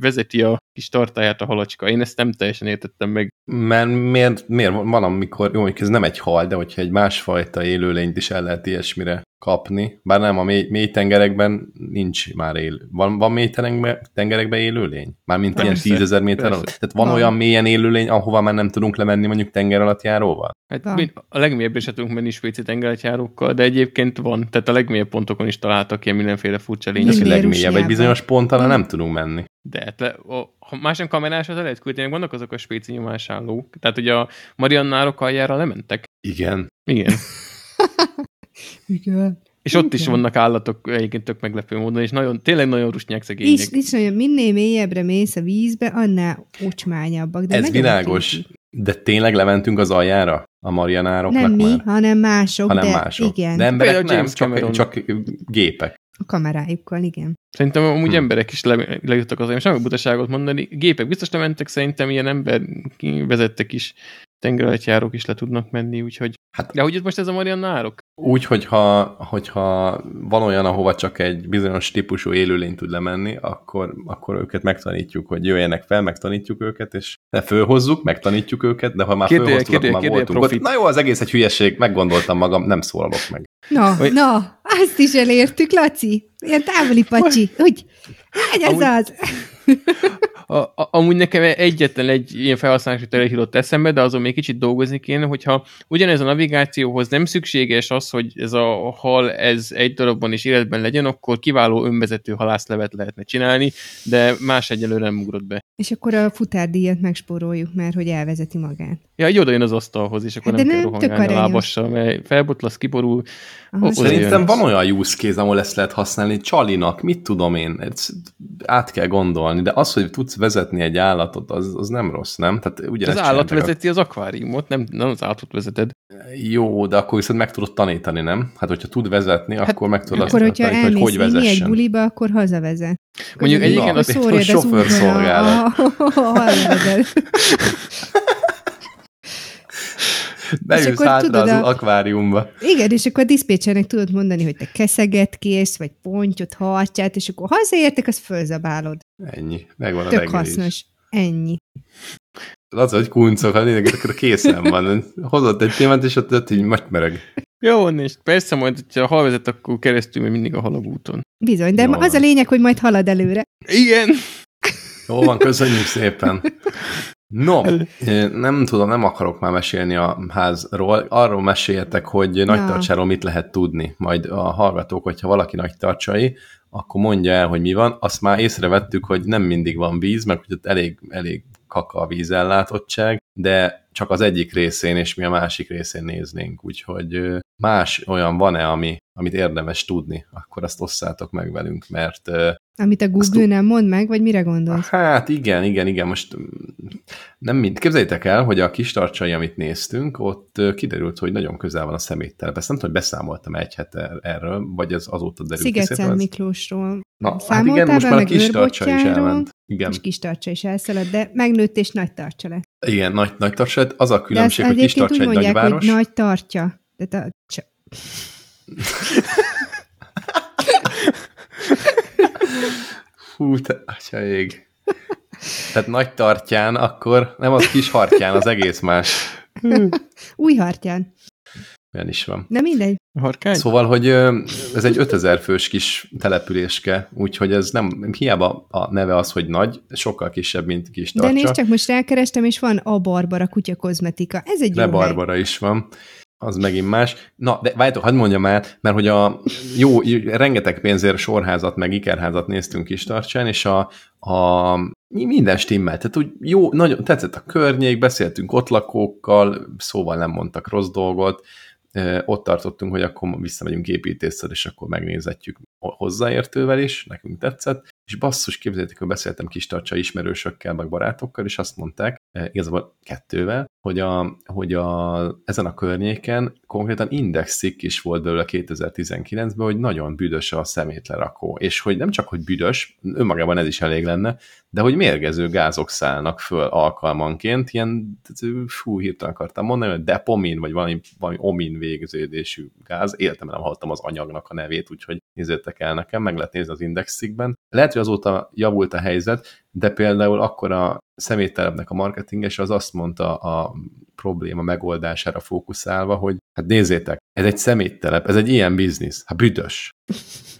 vezeti a kis tartáját a halacska. Én ezt nem teljesen értettem meg. Mert miért, miért van, amikor, jó, ez nem egy hal, de hogyha egy másfajta élőlényt is el lehet ilyesmire kapni, bár nem, a mély, mély tengerekben nincs már él. Van, van mély tengerekben élőlény? Mármint persze, ilyen tízezer méter alatt? Tehát van, van olyan mélyen élőlény, ahova már nem tudunk lemenni mondjuk tenger alatt járóval? Hát van. a legmélyebb se tudunk menni svéci tengeralattjárókkal, de egyébként van. Tehát a legmélyebb pontokon is találtak ilyen mindenféle furcsa lényeket. A legmélyebb, egy bizonyos ponton nem tudunk menni. De hát le, a, ha más nem kamerás, az lehet küldeni, vannak azok a spéci nyomásállók. Tehát ugye a Mariannárok aljára lementek. Igen. Igen. Igen. És ott is vannak állatok egyébként tök meglepő módon, és nagyon, tényleg nagyon rusnyák szegények. És, és nagyon, minél mélyebbre mész a vízbe, annál ocsmányabbak. De Ez világos. De tényleg lementünk az aljára a Marianároknak Nem már? mi, hanem mások, hanem de mások. igen. De emberek nem, csak, csak gépek. A kamerájukkal, igen. Szerintem amúgy hmm. emberek is le, lejutottak az semmi butaságot mondani. Gépek biztos lementek, szerintem ilyen ember vezettek is tengeralattjárók is le tudnak menni, úgyhogy... Hát, de hogy most ez a Marianna árok? Úgy, hogyha, hogyha van olyan, ahova csak egy bizonyos típusú élőlény tud lemenni, akkor, akkor őket megtanítjuk, hogy jöjjenek fel, megtanítjuk őket, és ne fölhozzuk, megtanítjuk őket, de ha már kérdél, fölhoztuk, kérdél, akkor már voltunk ott. Na jó, az egész egy hülyeség, meggondoltam magam, nem szólalok meg. Na, hogy... na, azt is elértük, Laci. Ilyen távoli pacsi. Úgy, hány ez az? A, a, amúgy nekem egyetlen egy ilyen felhasználási terület jutott eszembe, de azon még kicsit dolgozni kéne, hogyha ugyanez a navigációhoz nem szükséges az, hogy ez a hal ez egy darabban is életben legyen, akkor kiváló önvezető halászlevet lehetne csinálni, de más egyelőre nem ugrott be. És akkor a futárdíjat megspóroljuk, mert hogy elvezeti magát. Ja, egy oda jön az asztalhoz, és akkor hát nem, nem kell rohangálni a lábassal, mert felbotlasz, kiborul. Aha, Szerintem van olyan use case, ahol ezt lehet használni csalinak, mit tudom én, ezt át kell gondolni, de az, hogy tudsz vezetni egy állatot, az, az nem rossz, nem? Tehát az állat vezeti a... az akváriumot, nem, nem az állatot vezeted. Jó, de akkor viszont meg tudod tanítani, nem? Hát, hogyha tud vezetni, hát, akkor meg tudod akkor, azt tanítani, hogy hogy vezessen. egy buliba, akkor hazavezet. Mondjuk egyébként az, a sofőrszolgálat. Beülsz hátra az a... akváriumba. Igen, és akkor a diszpécsernek tudod mondani, hogy te keszeget kész, vagy pontyot, hartyát, és akkor hazaértek, azt fölzabálod. Ennyi. Megvan a Tök hasznos. Is. Ennyi. Az, hogy kuncok, ha nézek, akkor készen van. Hozott egy témát, és ott, ott így matmereg. Jó, és persze majd, ha a hal vezet, akkor keresztül még mindig a halagúton. Bizony, de Jó az van. a lényeg, hogy majd halad előre. Igen. Jó van, köszönjük szépen. No, nem tudom, nem akarok már mesélni a házról. Arról meséljetek, hogy nagy tartsáról mit lehet tudni. Majd a hallgatók, hogyha valaki nagy tartsai, akkor mondja el, hogy mi van. Azt már észrevettük, hogy nem mindig van víz, mert hogy ott elég, elég kaka a vízellátottság, de csak az egyik részén, és mi a másik részén néznénk. Úgyhogy más olyan van-e, ami, amit érdemes tudni, akkor azt osszátok meg velünk, mert... Amit a Google nem mond meg, vagy mire gondolsz? Hát igen, igen, igen, most mm, nem mind. Képzeljétek el, hogy a kis tartsai, amit néztünk, ott kiderült, hogy nagyon közel van a szeméttelep. Ezt nem tudom, hogy beszámoltam egy hete erről, vagy ez azóta derült Sziget Miklósról. Na, hát igen, most már a kis tartsa is elment. Igen. És kis tartsa is elszaladt, de megnőtt és nagy tartsa lett. Igen, nagy, nagy tartsa lett. Az a különbség, hogy kis tartsa egy mondják, nagyváros. Hogy nagy tartja. De a... Fú, te ég. Tehát nagy tartján, akkor nem az kis hartyán, az egész más. Új hartyán. Olyan is van. De mindegy. Harkány? Szóval, hogy ez egy 5000 fős kis településke, úgyhogy ez nem, hiába a neve az, hogy nagy, sokkal kisebb, mint kis tartsa. De nézd csak, most rákerestem, és van a Barbara kutya kozmetika. Ez egy De jó Barbara hely. is van az megint más. Na, de várjátok, hadd mondjam el, mert hogy a jó, rengeteg pénzért sorházat, meg ikerházat néztünk is tartsán, és a, a minden stimmel. Tehát úgy jó, nagyon tetszett a környék, beszéltünk ott lakókkal, szóval nem mondtak rossz dolgot, ott tartottunk, hogy akkor visszamegyünk építészre, és akkor megnézetjük, hozzáértővel is, nekünk tetszett, és basszus, képzeljétek, hogy beszéltem kis tartsa ismerősökkel, meg barátokkal, és azt mondták, igazából kettővel, hogy, a, hogy a, ezen a környéken konkrétan indexik is volt belőle 2019-ben, hogy nagyon büdös a szemétlerakó, és hogy nem csak, hogy büdös, önmagában ez is elég lenne, de hogy mérgező gázok szállnak föl alkalmanként, ilyen, fú, hirtelen akartam mondani, hogy depomin, vagy valami, valami omin végződésű gáz, életem nem hallottam az anyagnak a nevét, úgyhogy nézzétek el nekem, meg lehet nézni az indexikben. Lehet, hogy azóta javult a helyzet, de például akkor a szeméttelepnek a marketinges az azt mondta a probléma megoldására fókuszálva, hogy hát nézzétek, ez egy szeméttelep, ez egy ilyen biznisz, hát büdös.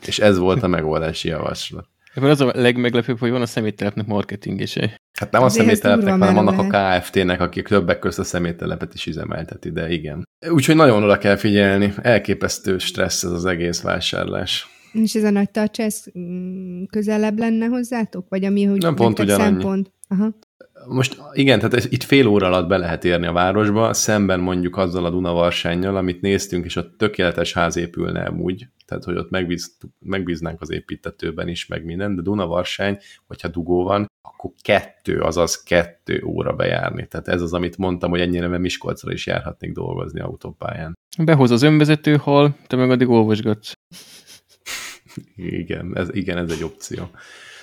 És ez volt a megoldási javaslat. Ebből az a legmeglepőbb, hogy van a szeméttelepnek marketingese. Hát nem Azért a szeméttelepnek, hanem annak a KFT-nek, akik többek közt a szeméttelepet is üzemelteti, de igen. Úgyhogy nagyon oda kell figyelni. Elképesztő stressz ez az egész vásárlás. És ez a nagy tartsa, ez közelebb lenne hozzátok? Vagy ami, hogy nem pont szempont? Aha. Most igen, tehát itt fél óra alatt be lehet érni a városba, szemben mondjuk azzal a Dunavarsányjal, amit néztünk, és ott tökéletes ház épülne amúgy, tehát hogy ott megbíz, megbíznánk az építetőben is, meg minden, de Dunavarsány, hogyha dugó van, akkor kettő, azaz kettő óra bejárni. Tehát ez az, amit mondtam, hogy ennyire mert Miskolcra is járhatnék dolgozni autópályán. Behoz az önvezető hal, te meg addig olvasgatsz. igen, ez, igen, ez egy opció.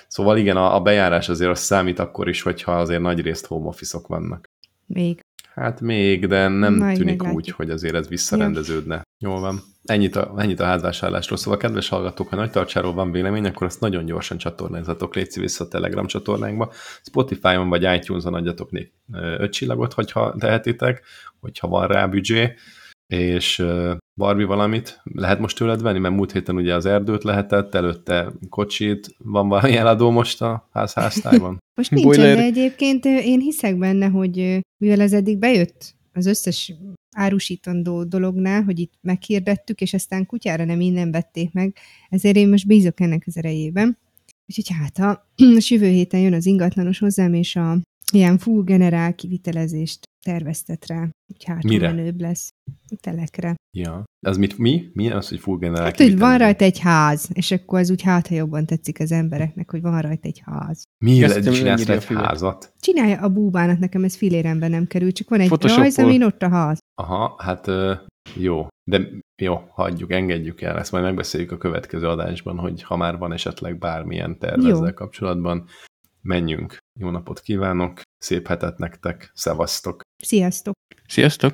Szóval igen, a, a bejárás azért az számít akkor is, hogyha azért nagy részt home office -ok vannak. Még. Hát még, de nem Majd tűnik meglátjuk. úgy, hogy azért ez visszarendeződne. Jó. Jól van. Ennyit a, ennyit a házvásárlásról. Szóval, kedves hallgatók, ha nagy tartsáról van vélemény, akkor azt nagyon gyorsan csatornázatok, légy vissza a Telegram csatornánkba. Spotify-on vagy iTunes-on adjatok négy öt csillagot, hogyha tehetitek, hogyha van rá büdzsé és Barbie valamit lehet most tőled venni, mert múlt héten ugye az erdőt lehetett, előtte kocsit, van valami eladó most a ház háztályban? most nincsen, de egyébként én hiszek benne, hogy mivel ez eddig bejött az összes árusítandó dolognál, hogy itt meghirdettük, és aztán kutyára nem innen vették meg, ezért én most bízok ennek az erejében. Úgyhogy hát a, a jövő héten jön az ingatlanos hozzám, és a ilyen full generál kivitelezést terveztet rá, hogy hát Mire? menőbb lesz a telekre. Ja. Az mit, mi? Mi az, hogy full generál hát, hogy van rajta egy ház, és akkor az úgy hát, ha jobban tetszik az embereknek, hogy van rajta egy ház. Miért csinálsz egy házat? Csinálja a búbának, nekem ez filéremben nem kerül, csak van egy rajz, amin ott a ház. Aha, hát jó, de jó, hagyjuk, engedjük el, ezt majd megbeszéljük a következő adásban, hogy ha már van esetleg bármilyen terv ezzel kapcsolatban, menjünk. Jó napot kívánok, szép hetet nektek, szevasztok! Sziasztok! Sziasztok!